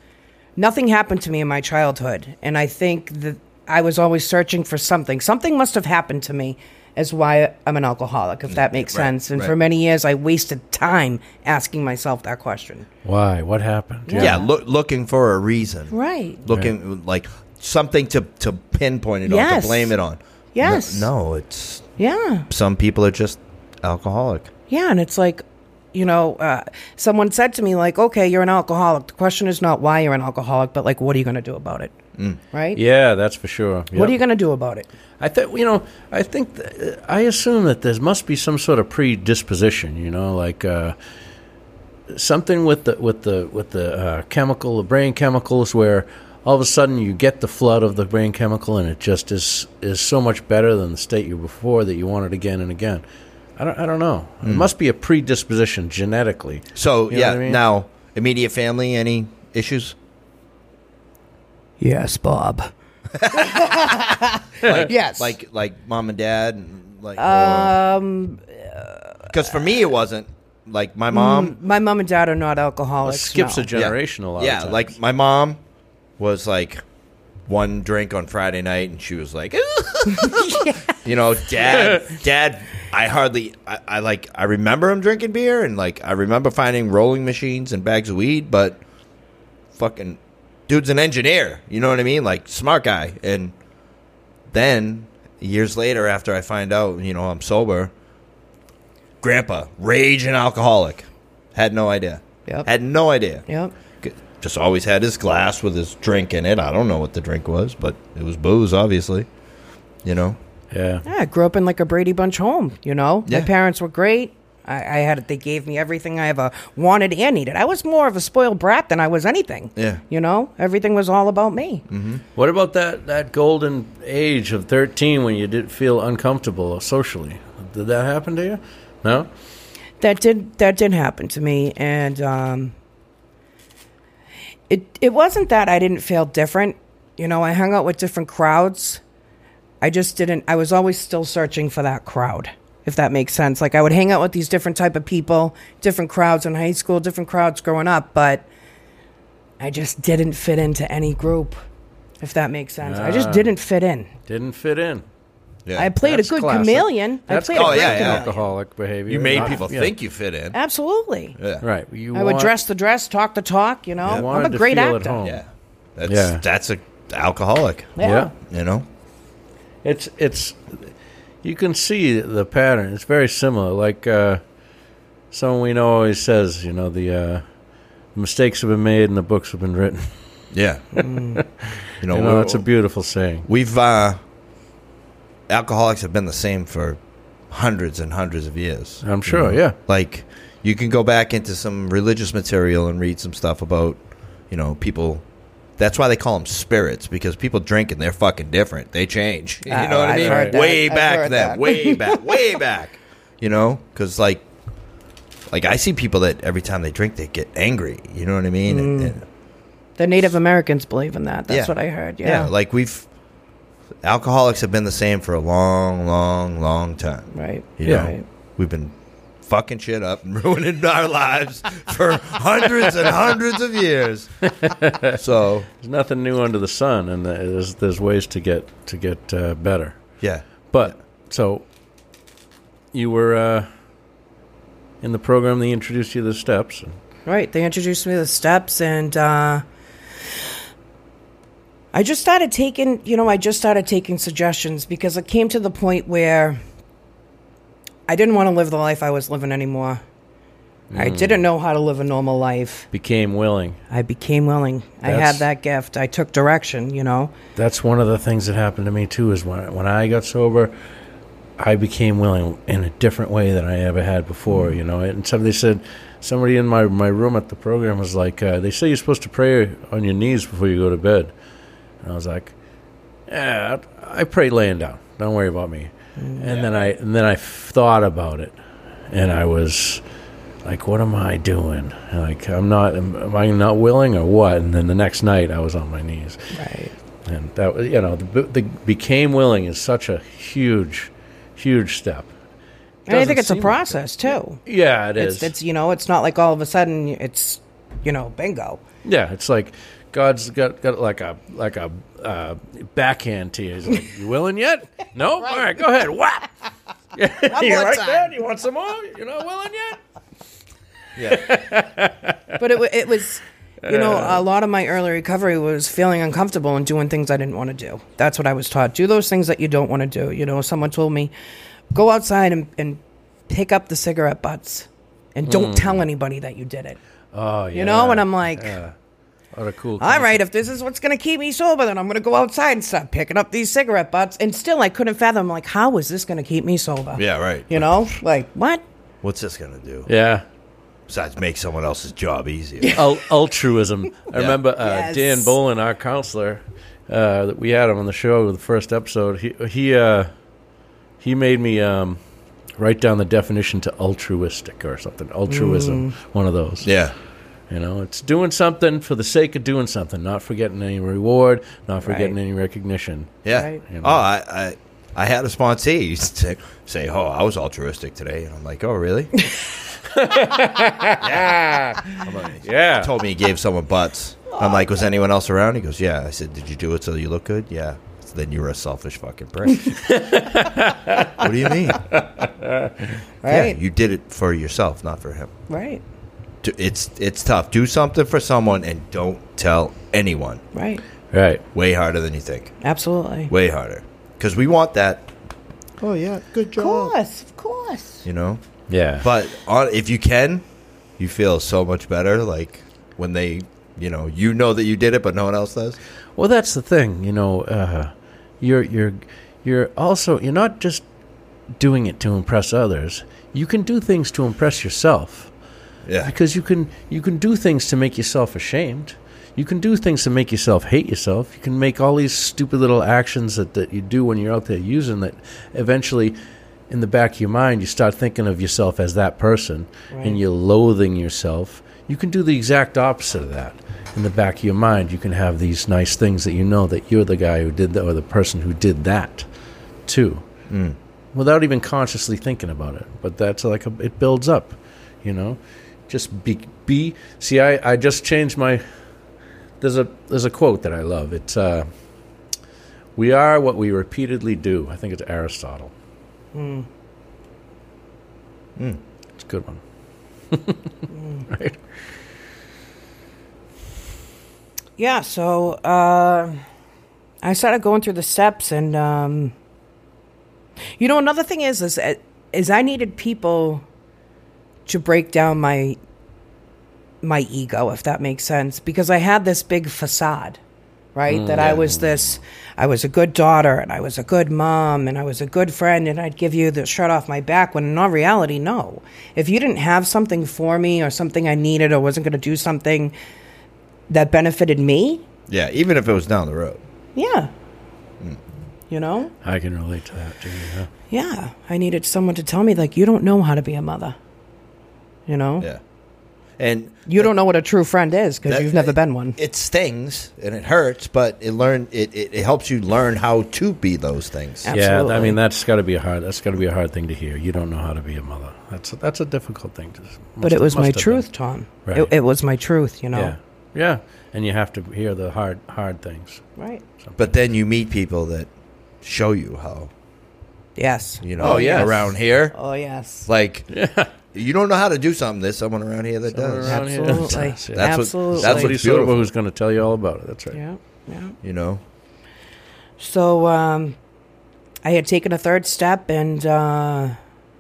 [SPEAKER 4] nothing happened to me in my childhood. And I think that I was always searching for something. Something must have happened to me as why I'm an alcoholic, if that makes
[SPEAKER 3] Right,
[SPEAKER 4] sense. And for many years, I wasted time asking myself that question.
[SPEAKER 1] why? What happened?
[SPEAKER 3] Yeah, look, looking for a reason.
[SPEAKER 4] Right.
[SPEAKER 3] Looking like something to to pinpoint it on,
[SPEAKER 4] Yes.
[SPEAKER 3] to blame it on.
[SPEAKER 4] Yes.
[SPEAKER 3] No, no, it's
[SPEAKER 4] Yeah.
[SPEAKER 3] some people are just alcoholic.
[SPEAKER 4] Yeah, and it's like, you know, uh, someone said to me, like, okay, you're an alcoholic. The question is not why you're an alcoholic, but like, what are you going to do about it? Right?
[SPEAKER 1] Yeah, that's for sure.
[SPEAKER 4] What are you going to do about it?
[SPEAKER 1] I think you know. I think th- I assume that there must be some sort of predisposition. You know, like uh, something with the with the with the uh, chemical, the brain chemicals, where all of a sudden you get the flood of the brain chemical, and it just is is so much better than the state you were before that you want it again and again. I don't. I don't know. It must be a predisposition genetically.
[SPEAKER 3] So
[SPEAKER 1] You know
[SPEAKER 3] yeah,
[SPEAKER 1] I mean?
[SPEAKER 3] now immediate family, any issues?
[SPEAKER 4] Yes, Bob. *laughs* like, yes.
[SPEAKER 3] Like like mom and dad, and like
[SPEAKER 4] um,
[SPEAKER 3] because for me it wasn't like my mom.
[SPEAKER 4] my mom and dad are not alcoholics.
[SPEAKER 1] It
[SPEAKER 4] alcoholics.
[SPEAKER 1] skips
[SPEAKER 4] no.
[SPEAKER 1] a generation a lot.
[SPEAKER 3] yeah,
[SPEAKER 1] of times.
[SPEAKER 3] like my mom was like one drink on Friday night, and she was like, *laughs* *laughs* you know, dad, dad. I hardly, I, I like, I remember him drinking beer, and like, I remember finding rolling machines and bags of weed, but fucking dude's an engineer. You know what I mean? Like, smart guy. And then years later, after I find out, you know, I'm sober, grandpa, raging alcoholic, had no idea.
[SPEAKER 4] Yep.
[SPEAKER 3] Had no idea
[SPEAKER 4] Yep.
[SPEAKER 3] Just always had his glass with his drink in it. I don't know what the drink was, but it was booze, obviously. You know,
[SPEAKER 1] yeah.
[SPEAKER 4] Yeah, I grew up in like a Brady Bunch home. You know,
[SPEAKER 3] Yeah.
[SPEAKER 4] my parents were great. I, I had they gave me everything I ever wanted and needed. I was more of a spoiled brat than I was anything.
[SPEAKER 3] Yeah.
[SPEAKER 4] you know, everything was all about me.
[SPEAKER 1] What about that, that golden age of 13 when you didn't feel uncomfortable socially? Did that happen to you? No?
[SPEAKER 4] That did that did happen to me, and um, it it wasn't that I didn't feel different. You know, I hung out with different crowds. I just didn't I was always still searching for that crowd, if that makes sense. Like I would hang out with these different type of people, different crowds in high school, different crowds growing up, but I just didn't fit into any group. If that makes sense. I just
[SPEAKER 1] Ah.
[SPEAKER 4] didn't fit in.
[SPEAKER 1] Didn't fit in.
[SPEAKER 3] Yeah.
[SPEAKER 4] I played
[SPEAKER 1] That's
[SPEAKER 4] a good
[SPEAKER 1] classic.
[SPEAKER 4] chameleon.
[SPEAKER 1] That's
[SPEAKER 4] I played
[SPEAKER 3] Oh,
[SPEAKER 4] a great
[SPEAKER 3] yeah, yeah.
[SPEAKER 4] chameleon.
[SPEAKER 1] alcoholic behavior.
[SPEAKER 3] you made
[SPEAKER 1] Not-
[SPEAKER 3] people
[SPEAKER 1] yeah.
[SPEAKER 3] think you fit in.
[SPEAKER 4] Absolutely.
[SPEAKER 3] Yeah.
[SPEAKER 1] Right. You
[SPEAKER 4] I would
[SPEAKER 1] want-
[SPEAKER 4] dress the dress, talk the talk, you know.
[SPEAKER 1] You
[SPEAKER 4] I'm
[SPEAKER 1] wanted
[SPEAKER 4] a
[SPEAKER 1] to
[SPEAKER 4] great
[SPEAKER 1] feel
[SPEAKER 4] actor.
[SPEAKER 1] at home.
[SPEAKER 3] Yeah. That's
[SPEAKER 1] Yeah.
[SPEAKER 3] that's a alcoholic.
[SPEAKER 4] Yeah.
[SPEAKER 1] Yeah.
[SPEAKER 3] You know?
[SPEAKER 1] It's it's you can see the pattern. It's very similar. Like uh, someone we know always says, you know, the uh, mistakes have been made and the books have been written.
[SPEAKER 3] Yeah. *laughs* You know,
[SPEAKER 1] You know,
[SPEAKER 3] we-
[SPEAKER 1] it's a beautiful saying.
[SPEAKER 3] we've uh alcoholics have been the same for hundreds and hundreds of years.
[SPEAKER 1] I'm sure.
[SPEAKER 3] you know?
[SPEAKER 1] Yeah.
[SPEAKER 3] Like you can go back into some religious material and read some stuff about, you know, people that's why they call them spirits because people drink and they're fucking different. They change. *laughs* You
[SPEAKER 4] Oh,
[SPEAKER 3] know what I
[SPEAKER 4] I've
[SPEAKER 3] mean?
[SPEAKER 4] heard that.
[SPEAKER 3] Way
[SPEAKER 4] I've
[SPEAKER 3] back
[SPEAKER 4] heard
[SPEAKER 3] then.
[SPEAKER 4] that.
[SPEAKER 3] Way *laughs* back. Way back. You know, because like, like I see people that every time they drink they get angry. You know what I mean? And-
[SPEAKER 4] Mm.
[SPEAKER 3] and-
[SPEAKER 4] The Native Americans believe in that. That's
[SPEAKER 3] Yeah.
[SPEAKER 4] what I heard.
[SPEAKER 3] yeah.
[SPEAKER 4] Yeah.
[SPEAKER 3] like we've alcoholics have been the same for a long, long, long time.
[SPEAKER 4] right.
[SPEAKER 3] You
[SPEAKER 1] Yeah.
[SPEAKER 3] know,
[SPEAKER 4] Right.
[SPEAKER 3] we've been fucking shit up and *laughs* ruining our lives for hundreds and hundreds of years. *laughs* So
[SPEAKER 1] There's nothing new under the sun, and there's there's ways to get to get uh, better.
[SPEAKER 3] yeah,
[SPEAKER 1] But so you were uh, in the program. They introduced you to the steps.
[SPEAKER 4] Right. They introduced me to the steps, and uh, I just started taking, you know, I just started taking suggestions because it came to the point where I didn't want to live the life I was living anymore. I
[SPEAKER 1] Mm.
[SPEAKER 4] didn't know how to live a normal life.
[SPEAKER 1] became willing.
[SPEAKER 4] I became willing. I had that gift. I took direction, you know.
[SPEAKER 1] That's one of the things that happened to me too. Is when when I got sober, I became willing in a different way than I ever had before. You know, and somebody said, somebody in my my room at the program was like, uh, they say you're supposed to pray on your knees before you go to bed, and I was like, yeah, I pray laying down. Don't worry about me. Mm. And then I and then I thought about it, and I was like, what am I doing? Like, I'm not. Am, I not willing or what? And then the next night, I was on my knees.
[SPEAKER 4] Right.
[SPEAKER 1] And that was, you know, the, the became willing is such a huge, huge step.
[SPEAKER 4] And I think it's a process too.
[SPEAKER 1] Yeah, it
[SPEAKER 4] It's,
[SPEAKER 1] is.
[SPEAKER 4] it's you know, it's not like all of a sudden it's you know, bingo.
[SPEAKER 1] yeah, it's like God's got, got like a like a uh, backhand to you. He's like, "You willing yet? *laughs* No. All right, go ahead. Whap. *laughs* You
[SPEAKER 4] more
[SPEAKER 1] like
[SPEAKER 4] time.
[SPEAKER 1] that? You want some more? You're not willing yet? Yeah. *laughs*
[SPEAKER 4] but it it was you know, a lot of my early recovery was feeling uncomfortable and doing things I didn't want to do. That's what I was taught. Do those things that you don't want to do. You know, someone told me, go outside and, and pick up the cigarette butts and don't tell anybody that you did it.
[SPEAKER 1] Oh, yeah.
[SPEAKER 4] You know, and I'm like,
[SPEAKER 1] yeah. What a cool.
[SPEAKER 4] all right, if this is what's going to keep me sober, then I'm going to go outside and start picking up these cigarette butts. And still, I couldn't fathom, like, how is this going to keep me sober?
[SPEAKER 3] yeah, right.
[SPEAKER 4] You know, like, what?
[SPEAKER 3] What's this gonna do
[SPEAKER 1] Yeah.
[SPEAKER 3] besides make someone else's job easier? *laughs*
[SPEAKER 1] Ul- altruism. I remember uh,
[SPEAKER 4] Yes.
[SPEAKER 1] Dan Bolin, our counselor, uh, that we had him on the show the first episode. He he uh, he made me um, write down the definition to altruistic or something. Altruism, one of those.
[SPEAKER 3] yeah,
[SPEAKER 1] You know, it's doing something for the sake of doing something, not for getting any reward, not for
[SPEAKER 4] Right.
[SPEAKER 1] getting any recognition.
[SPEAKER 3] yeah.
[SPEAKER 4] Right.
[SPEAKER 1] You oh, know.
[SPEAKER 3] Oh, I, I, I had a sponsee used to say, say, "Oh, I was altruistic today," and I'm like, "Oh, really?" *laughs* yeah. I'm like,
[SPEAKER 1] Yeah.
[SPEAKER 3] told me he gave someone butts. I'm like, was anyone else around? He goes, yeah. I said, did you do it so you look good? Yeah. So then you were a selfish fucking prick. *laughs* what do you mean? *laughs* Yeah, you did it for yourself, not for him.
[SPEAKER 4] Right.
[SPEAKER 3] Do- It's it's tough. Do something for someone and don't tell anyone.
[SPEAKER 4] Right.
[SPEAKER 1] Right.
[SPEAKER 3] Way harder than you think.
[SPEAKER 4] Absolutely.
[SPEAKER 3] Way harder. Because we want that. Oh yeah, good job.
[SPEAKER 4] Of course. Of course.
[SPEAKER 3] You know.
[SPEAKER 1] Yeah.
[SPEAKER 3] But on, if you can, you feel so much better. Like when they, you know, you know that you did it, but no one else does.
[SPEAKER 1] Well, that's the thing, you know. Uh, you're you're you're also you're not just doing it to impress others. You can do things to impress yourself
[SPEAKER 3] Yeah.
[SPEAKER 1] because you can you can do things to make yourself ashamed. You can do things to make yourself hate yourself. You can make all these stupid little actions that, that you do when you're out there using that eventually in the back of your mind you start thinking of yourself as that person
[SPEAKER 4] Right.
[SPEAKER 1] and you're loathing yourself. You can do the exact opposite of that. in the back of your mind, you can have these nice things that you know that you're the guy who did that or the person who did that, too, mm. without even consciously thinking about it. But that's like a, it builds up, you know. Just be be. See, I I just changed my. There's a there's a quote that I love. It's uh, "We are what we repeatedly do." I think it's Aristotle. Hmm. Mm. It's a good one. *laughs* right?
[SPEAKER 4] Yeah, so uh, I started going through the steps, and um, you know, another thing is, is is I needed people to break down my my ego, if that makes sense, because I had this big facade, right? Mm, that I was this, I was a good daughter, and I was a good mom, and I was a good friend, and I'd give you the shirt off my back. When in all reality, no. If you didn't have something for me, or something I needed, or wasn't going to do something that benefited me,
[SPEAKER 3] Yeah, even if it was down the road.
[SPEAKER 4] yeah. Mm. You know?
[SPEAKER 1] I can relate to that, Jimmy. Yeah.
[SPEAKER 4] Yeah. I needed someone to tell me, like, you don't know how to be a mother. You know?
[SPEAKER 3] Yeah. And
[SPEAKER 4] You don't know what a true friend is because you've never been one.
[SPEAKER 3] It stings and it hurts, but it learn it, it, it helps you learn how to be those things.
[SPEAKER 4] Yeah.
[SPEAKER 1] Yeah, I mean that's got to be a hard. That's got to be a hard thing to hear. You don't know how to be a mother. That's that's a difficult thing to.
[SPEAKER 4] but
[SPEAKER 1] must
[SPEAKER 4] it was my truth,
[SPEAKER 1] been.
[SPEAKER 4] Tom.
[SPEAKER 1] Right.
[SPEAKER 4] It, it was my truth, you know?
[SPEAKER 1] Yeah, yeah, and you have to hear the hard hard things.
[SPEAKER 4] Right.
[SPEAKER 3] But then you meet people that show you how.
[SPEAKER 4] Yes.
[SPEAKER 3] You know,
[SPEAKER 1] Oh, yes.
[SPEAKER 3] around here,
[SPEAKER 4] Oh, yes.
[SPEAKER 3] like *laughs* you don't know how to do something. There's someone around here that
[SPEAKER 1] Someone
[SPEAKER 3] does.
[SPEAKER 1] around here
[SPEAKER 4] Absolutely.
[SPEAKER 1] Yeah.
[SPEAKER 3] That's what-
[SPEAKER 4] Absolutely.
[SPEAKER 3] that's
[SPEAKER 1] Somebody
[SPEAKER 3] what's
[SPEAKER 1] sort of
[SPEAKER 3] beautiful.
[SPEAKER 1] who's going to tell you all about it. That's right.
[SPEAKER 4] yeah. Yeah.
[SPEAKER 3] You know,
[SPEAKER 4] So um, I had taken a third step, and uh,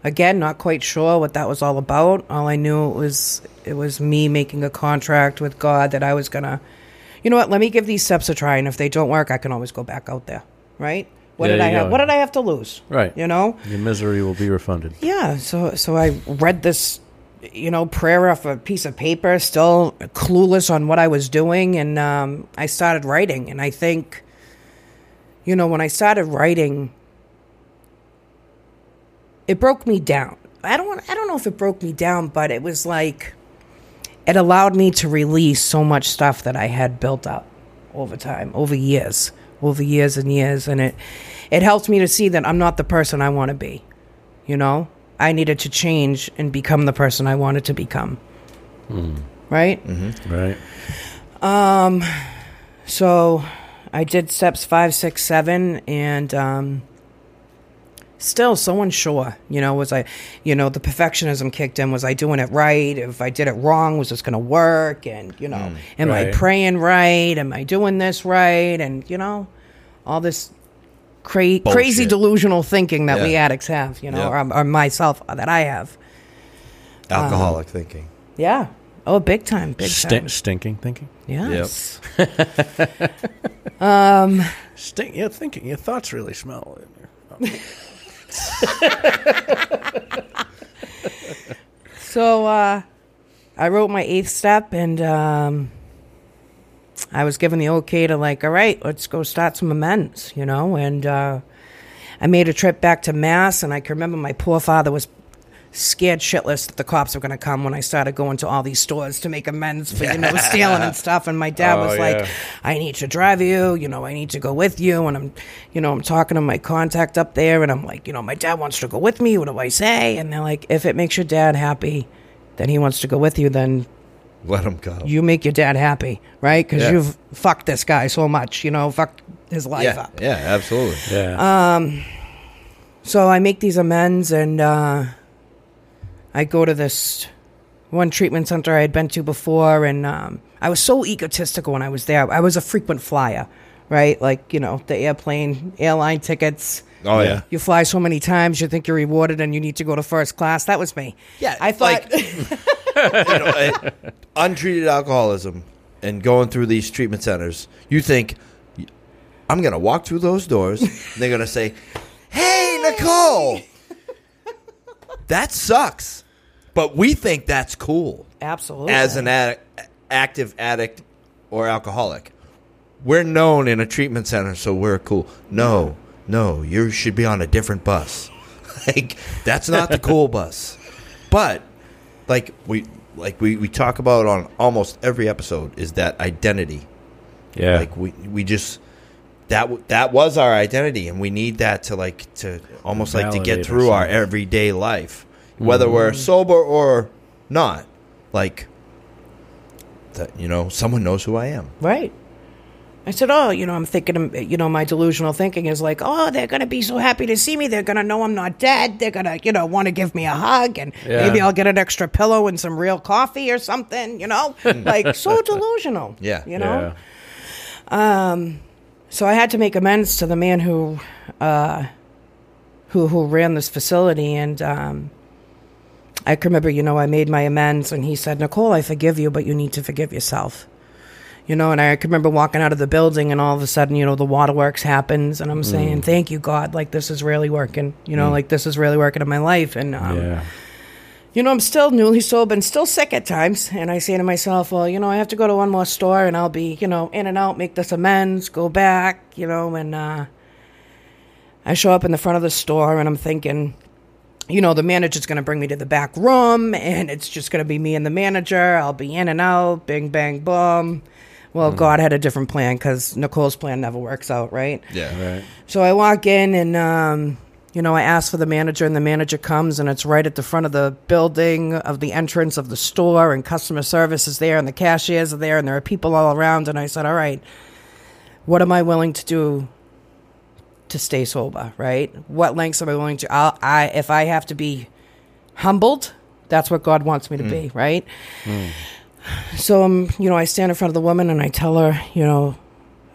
[SPEAKER 4] again, not quite sure what that was all about. All I knew it was it was me making a contract with God that I was gonna, you know what? Let me give these steps a try, and if they don't work, I can always go back out there, right? What
[SPEAKER 1] There
[SPEAKER 4] did I have?
[SPEAKER 1] go.
[SPEAKER 4] What did I have to lose?
[SPEAKER 1] Right.
[SPEAKER 4] You know?
[SPEAKER 1] Your misery will be refunded.
[SPEAKER 4] Yeah. So so I read this, you know, prayer off a piece of paper, still clueless on what I was doing, and um, I started writing. And I think, you know, when I started writing, it broke me down. I don't want, I don't know if it broke me down, but it was like it allowed me to release so much stuff that I had built up over time, over years, over years and years, and it it helps me to see that I'm not the person I want to be. You know, I needed to change and become the person I wanted to become. Right?
[SPEAKER 1] Right. Um.
[SPEAKER 4] So I did steps five, six, seven, and um, still so unsure. You know, was I, you know, the perfectionism kicked in. Was I doing it right? If I did it wrong, was this going to work? And, you know, mm, am I praying right? Am I doing this right? And, you know, all this cra- crazy delusional thinking that we addicts have, you know,
[SPEAKER 3] Yeah.
[SPEAKER 4] or, or myself uh, that I have.
[SPEAKER 3] alcoholic um, thinking.
[SPEAKER 4] Yeah. Oh, big time. Big
[SPEAKER 1] Sti-
[SPEAKER 4] time.
[SPEAKER 1] stinking thinking.
[SPEAKER 4] Yes. *laughs*
[SPEAKER 1] Um, Stink. Yeah, thinking. Your thoughts really smell. *laughs*
[SPEAKER 4] So uh, I wrote my eighth step, and um, I was given the okay to like, all right, let's go start some amends, you know. And uh, I made a trip back to Mass, and I can remember my poor father was scared shitless that the cops were going to come when I started going to all these stores to make amends for you know stealing and *laughs* stuff. And my dad
[SPEAKER 1] Oh,
[SPEAKER 4] was like,
[SPEAKER 1] yeah.
[SPEAKER 4] "I need to drive you, you know, I need to go with you." And I'm, you know, I'm talking to my contact up there, and I'm like, you know, my dad wants to go with me. What do I say? And they're like, if it makes your dad happy, then he wants to go with you. Then
[SPEAKER 3] Let him go.
[SPEAKER 4] you make your dad happy, right? Because
[SPEAKER 3] Yeah.
[SPEAKER 4] you've fucked this guy so much, you know, fucked his life
[SPEAKER 3] yeah,
[SPEAKER 4] up.
[SPEAKER 3] yeah, absolutely.
[SPEAKER 1] Yeah.
[SPEAKER 4] Um, So I make these amends and uh, I go to this one treatment center I had been to before, and um, I was so egotistical when I was there. I was a frequent flyer, right? Like, you know, the airplane, airline tickets.
[SPEAKER 3] Oh yeah.
[SPEAKER 4] You fly so many times, you think you're rewarded and you need to go to first class. That was me.
[SPEAKER 3] Yeah,
[SPEAKER 4] I thought.
[SPEAKER 3] like- *laughs* you know, uh, untreated alcoholism and going through these treatment centers, you think I'm going to walk through those doors. and they're going to say, "Hey, Nicole, that sucks," but we think that's cool
[SPEAKER 4] Absolutely.
[SPEAKER 3] as an addict, active addict or alcoholic. We're known in a treatment center, so we're cool. No, no, you should be on a different bus. *laughs* like that's not the cool *laughs* bus. But like we like we, we talk about on almost every episode is that identity.
[SPEAKER 1] Yeah.
[SPEAKER 3] Like we we just that that was our identity, and we need that to like to almost like to get through our everyday life, whether
[SPEAKER 1] Mm-hmm.
[SPEAKER 3] we're sober or not. Like that, you know, someone knows who I am.
[SPEAKER 4] Right. I said, oh, you know, I'm thinking, um, you know, my delusional thinking is like, oh, they're going to be so happy to see me. They're going to know I'm not dead. They're going to, you know, want to give me a hug and
[SPEAKER 1] Yeah.
[SPEAKER 4] maybe I'll get an extra pillow and some real coffee or something, you know? *laughs* like, so delusional.
[SPEAKER 3] Yeah.
[SPEAKER 4] You know?
[SPEAKER 1] yeah.
[SPEAKER 4] So I had to make amends to the man who, uh, who, who ran this facility. And, um, I can remember, you know, I made my amends and he said, Nicole, I forgive you, but you need to forgive yourself. You know, and I can remember walking out of the building and all of a sudden, you know, the waterworks happens and I'm saying, thank you, God. Like, this is really working. You know, like, this is really working in my life. And, um,
[SPEAKER 1] yeah.
[SPEAKER 4] You know, I'm still newly sober and still sick at times. And I say to myself, well, you know, I have to go to one more store and I'll be, you know, in and out, make this amends, go back, you know, and uh, I show up in the front of the store and I'm thinking, you know, the manager's going to bring me to the back room and it's just going to be me and the manager. I'll be in and out, bing, bang, boom. Well, God had a different plan because Nicole's plan never works out, right?
[SPEAKER 3] Yeah.
[SPEAKER 1] Right.
[SPEAKER 4] So I walk in and, um, you know, I ask for the manager, and the manager comes, and it's right at the front of the building of the entrance of the store, and customer service is there, and the cashiers are there, and there are people all around. And I said, All right, what am I willing to do to stay sober, right? What lengths am I willing to? I'll, I, if I have to be humbled, that's what God wants me to be, right? So, um, you know, I stand in front of the woman and I tell her, you know,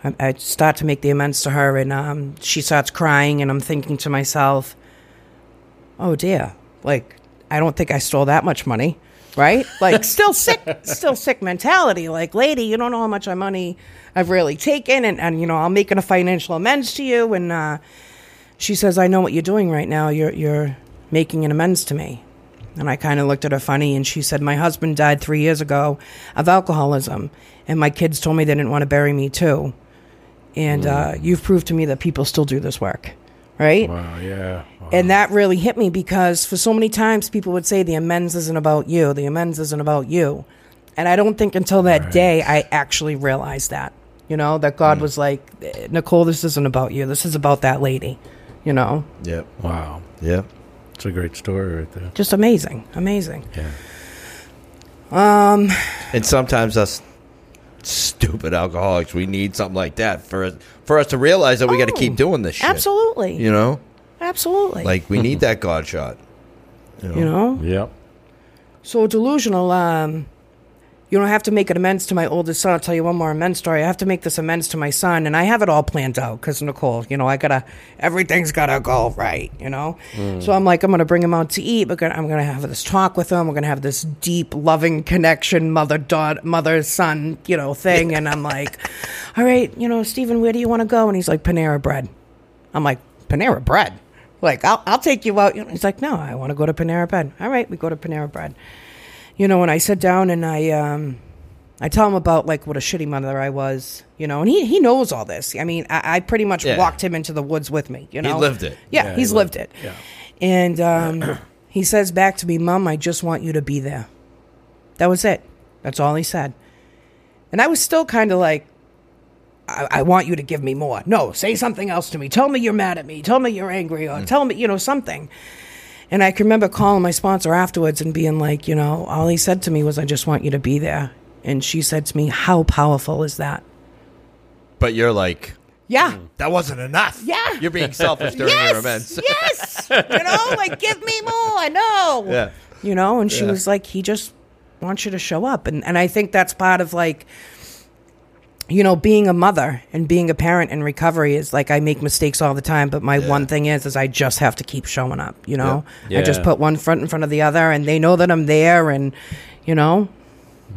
[SPEAKER 4] I, I start to make the amends to her, and um, she starts crying, and I'm thinking to myself, oh dear, like I don't think I stole that much money, right? *laughs* Like still sick, still sick mentality. Like, lady, you don't know how much of money I've really taken, and, and you know, I'm making a financial amends to you. And uh, she says, I know what you're doing right now. You're you're making an amends to me. And I kind of looked at her funny, and she said, My husband died three years ago of alcoholism, and my kids told me they didn't want to bury me too. And uh, you've proved to me that people still do this work, right?
[SPEAKER 1] Wow. Yeah. Wow.
[SPEAKER 4] And that really hit me because for so many times people would say the amends isn't about you, the amends isn't about you. And I don't think until that day I actually realized that, you know, that God was like, Nicole, this isn't about you. This is about that lady, you know?
[SPEAKER 3] Yep.
[SPEAKER 1] wow.
[SPEAKER 3] Yep.
[SPEAKER 1] It's a great story right there.
[SPEAKER 4] Just amazing, amazing.
[SPEAKER 1] Yeah.
[SPEAKER 3] Um, And sometimes us stupid alcoholics, we need something like that for us, for us to realize that we got to
[SPEAKER 4] Oh,
[SPEAKER 3] keep doing this shit.
[SPEAKER 4] Absolutely.
[SPEAKER 3] You know,
[SPEAKER 4] Absolutely.
[SPEAKER 3] like we need that God shot. You know.
[SPEAKER 4] you know?
[SPEAKER 1] Yep.
[SPEAKER 4] So delusional. Um, you know, I have to make an amends to my oldest son. I'll tell you one more amends story. I have to make this amends to my son, and I have it all planned out because Nicole, you know, I gotta everything's gotta go right, you know. Mm. So I'm like, I'm gonna bring him out to eat. But gonna, I'm gonna have this talk with him. We're gonna have this deep, loving connection, mother daughter, mother son, you know, thing. And I'm like, *laughs* all right, you know, Stephen, where do you want to go? And he's like, Panera Bread. I'm like, Panera Bread. Like, I'll, I'll take you out. He's like, no, I want to go to Panera Bread. All right, we go to Panera Bread you know, when I sit down and I um I tell him about like what a shitty mother I was, you know, and he he knows all this. I mean, I, I pretty much
[SPEAKER 3] Yeah.
[SPEAKER 4] walked him into the woods with me, you know.
[SPEAKER 3] He lived it.
[SPEAKER 4] Yeah,
[SPEAKER 1] Yeah,
[SPEAKER 4] he's
[SPEAKER 1] he
[SPEAKER 4] lived,
[SPEAKER 1] lived
[SPEAKER 4] it.
[SPEAKER 1] Yeah.
[SPEAKER 4] And um he says back to me, "Mom, I just want you to be there." That was it. That's all he said. And I was still kind of like I, I want you to give me more. No, say something else to me. Tell me you're mad at me. Tell me you're angry, or tell me, you know, something. And I can remember calling my sponsor afterwards and being like, you know, all he said to me was, I just want you to be there. And she said to me, How powerful is that?
[SPEAKER 3] But you're like,
[SPEAKER 4] Yeah.
[SPEAKER 3] Hmm, that wasn't enough.
[SPEAKER 4] Yeah.
[SPEAKER 3] You're being selfish during
[SPEAKER 4] yes.
[SPEAKER 3] your events.
[SPEAKER 4] yes. You know, like, give me more. I know.
[SPEAKER 3] Yeah.
[SPEAKER 4] You know, and she
[SPEAKER 3] Yeah.
[SPEAKER 4] was like, He just wants you to show up. And, and I think that's part of like, you know, being a mother and being a parent in recovery is like I make mistakes all the time, but my
[SPEAKER 3] Yeah.
[SPEAKER 4] one thing is is I just have to keep showing up, you know?
[SPEAKER 1] Yeah.
[SPEAKER 4] I just put one front in front of the other and they know that I'm there and you know,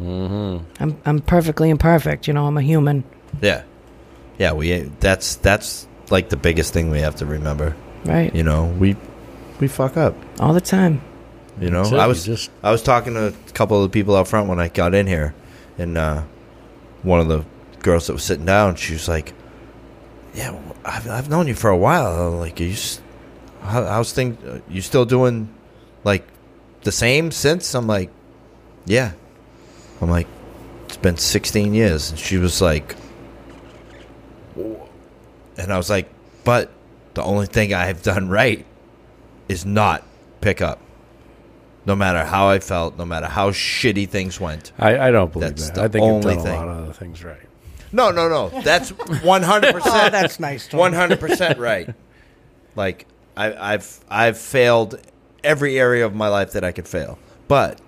[SPEAKER 4] I'm I'm perfectly imperfect, you know, I'm a human,
[SPEAKER 3] Yeah. Yeah, we that's that's like the biggest thing we have to remember.
[SPEAKER 4] right?
[SPEAKER 3] You know, we we fuck up.
[SPEAKER 4] All the time.
[SPEAKER 3] You know,
[SPEAKER 1] That's it,
[SPEAKER 3] I
[SPEAKER 1] you
[SPEAKER 3] was
[SPEAKER 1] just-
[SPEAKER 3] I was talking to a couple of the people out front when I got in here, and uh, one of the girls that was sitting down, she was like, "Yeah, I've I've known you for a while. Like, are you how, how's things? You still doing like the same since?" I'm like, Yeah. I'm like, it's been 16 years. And she was like, and I was like, but the only thing I have done right is not pick up. No matter how I felt, no matter how shitty things went.
[SPEAKER 1] I, I don't believe
[SPEAKER 3] That's
[SPEAKER 1] that. I think you've
[SPEAKER 3] only
[SPEAKER 1] done
[SPEAKER 3] thing.
[SPEAKER 1] a lot of other things right.
[SPEAKER 3] No, no, no. That's *laughs* 100%.
[SPEAKER 4] Oh, that's nice. Tom.
[SPEAKER 3] One hundred percent right. Like I, I've I've failed every area of my life that I could fail, but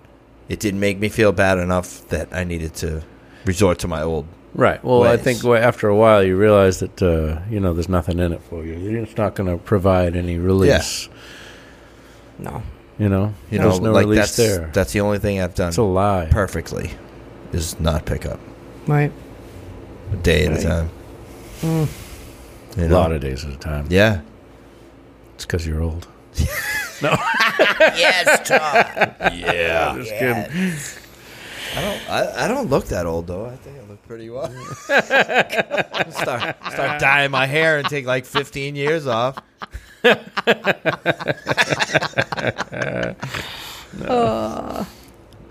[SPEAKER 3] it didn't make me feel bad enough that I needed to resort to my old.
[SPEAKER 1] Right. Well, I think after a while you realize that uh, you know there's nothing in it for you. It's not going to provide any release.
[SPEAKER 4] No.
[SPEAKER 1] You know,
[SPEAKER 3] You know,
[SPEAKER 1] no
[SPEAKER 3] like
[SPEAKER 1] release
[SPEAKER 3] that's
[SPEAKER 1] there.
[SPEAKER 3] that's the only thing I've done
[SPEAKER 1] It's a lie.
[SPEAKER 3] perfectly is not pick up
[SPEAKER 4] Right.
[SPEAKER 3] A day at
[SPEAKER 1] Right.
[SPEAKER 3] a time.
[SPEAKER 4] Mm.
[SPEAKER 3] You
[SPEAKER 1] a lot of days at a time.
[SPEAKER 3] yeah.
[SPEAKER 1] It's because you're old. *laughs* No. *laughs*
[SPEAKER 3] yes, Tom. yeah.
[SPEAKER 1] Just kidding.
[SPEAKER 3] I don't. I, I don't look that old though. I think I look pretty well. *laughs* start start dyeing my hair and take like 15 years off.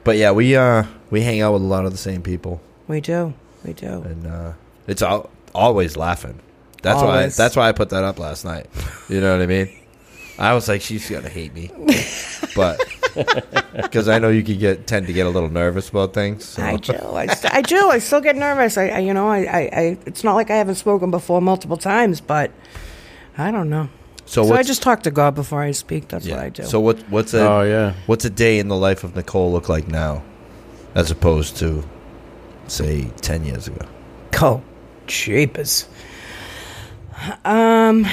[SPEAKER 3] But yeah, we uh we hang out with a lot of the same people,
[SPEAKER 4] We do. We do.
[SPEAKER 3] and uh, it's al- always laughing. That's
[SPEAKER 4] Always.
[SPEAKER 3] why that's why I put that up last night. You know what I mean? I was like, she's gonna hate me, but *laughs* because I know you could get tend to get a little nervous about things. So.
[SPEAKER 4] I do. I, st- I do. I still get nervous. I, I you know, I, I, I, it's not like I haven't spoken before multiple times, but I don't know.
[SPEAKER 3] So,
[SPEAKER 4] So, I just talk to God before I speak. That's
[SPEAKER 3] yeah.
[SPEAKER 4] what I do.
[SPEAKER 3] So what what's a
[SPEAKER 1] Oh yeah.
[SPEAKER 3] what's a day in the life of Nicole look like now, as opposed to, say, ten years ago?
[SPEAKER 4] Oh, jeepers. Um,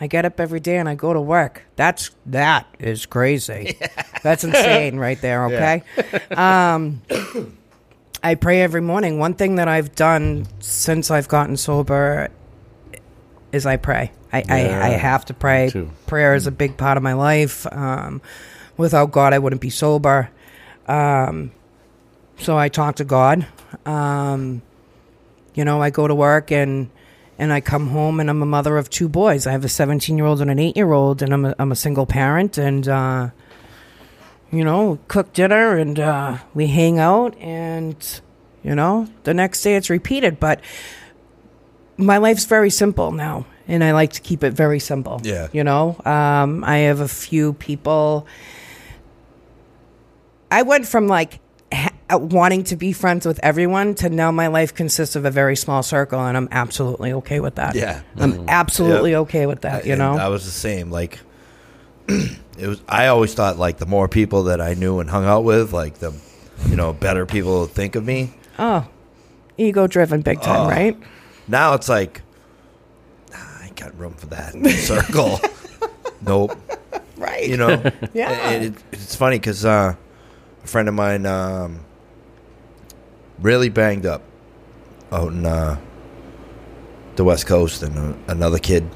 [SPEAKER 4] I get up every day and I go to work. That's that is crazy. *laughs* That's insane, right there. Okay. Um, I pray every morning. One thing that I've done since I've gotten sober is I pray. I, I,
[SPEAKER 1] Yeah,
[SPEAKER 4] I have to pray. Prayer is a big part of my life. Um, without God, I wouldn't be sober. Um, so I talk to God. Um, you know, I go to work and and I come home and I'm a mother of two boys. I have a 17 year old and an 8 year old, and I'm a, I'm a single parent. And uh, you know, cook dinner and uh, we hang out, and you know, the next day it's repeated. But my life's very simple now, and I like to keep it very simple.
[SPEAKER 3] Yeah.
[SPEAKER 4] you know, um, I have a few people. I went from like wanting to be friends with everyone to now my life consists of a very small circle, and I'm absolutely okay with that.
[SPEAKER 3] Yeah.
[SPEAKER 4] I'm absolutely okay with that. You know,
[SPEAKER 3] I was the same. Like, *clears throat* it was. I always thought like the more people that I knew and hung out with, like the, you know, better people think of me.
[SPEAKER 4] oh, ego driven, big time,
[SPEAKER 3] Oh.
[SPEAKER 4] right?
[SPEAKER 3] Now it's like, nah, I ain't got room for that in the *laughs* circle. nope.
[SPEAKER 4] Right.
[SPEAKER 3] You know. *laughs*
[SPEAKER 4] Yeah.
[SPEAKER 3] And it, it's funny because uh, a friend of mine um, really banged up out in uh, the West Coast, and uh, another kid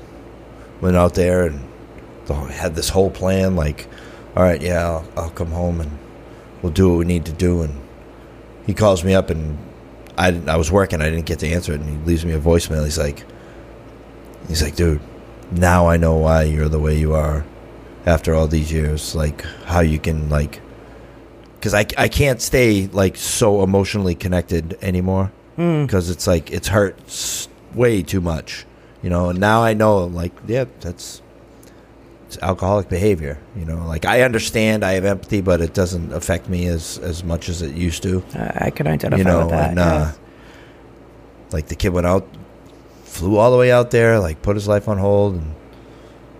[SPEAKER 3] went out there and had this whole plan. Like, all right, yeah, I'll, I'll come home and we'll do what we need to do. And he calls me up, and I I was working, I didn't get to answer it, and he leaves me a voicemail. He's like, he's like, dude, now I know why you're the way you are after all these years like how you can like because I, I can't stay like so emotionally connected anymore.
[SPEAKER 4] Mm.
[SPEAKER 3] because it's like it's hurts way too much you know? And now i know like yeah that's it's alcoholic behavior you know? Like i understand i have empathy but it doesn't affect me as as much as it used to.
[SPEAKER 4] I can identify
[SPEAKER 3] you know
[SPEAKER 4] with that.
[SPEAKER 3] and uh like the kid went out flew all the way out there like put his life on hold and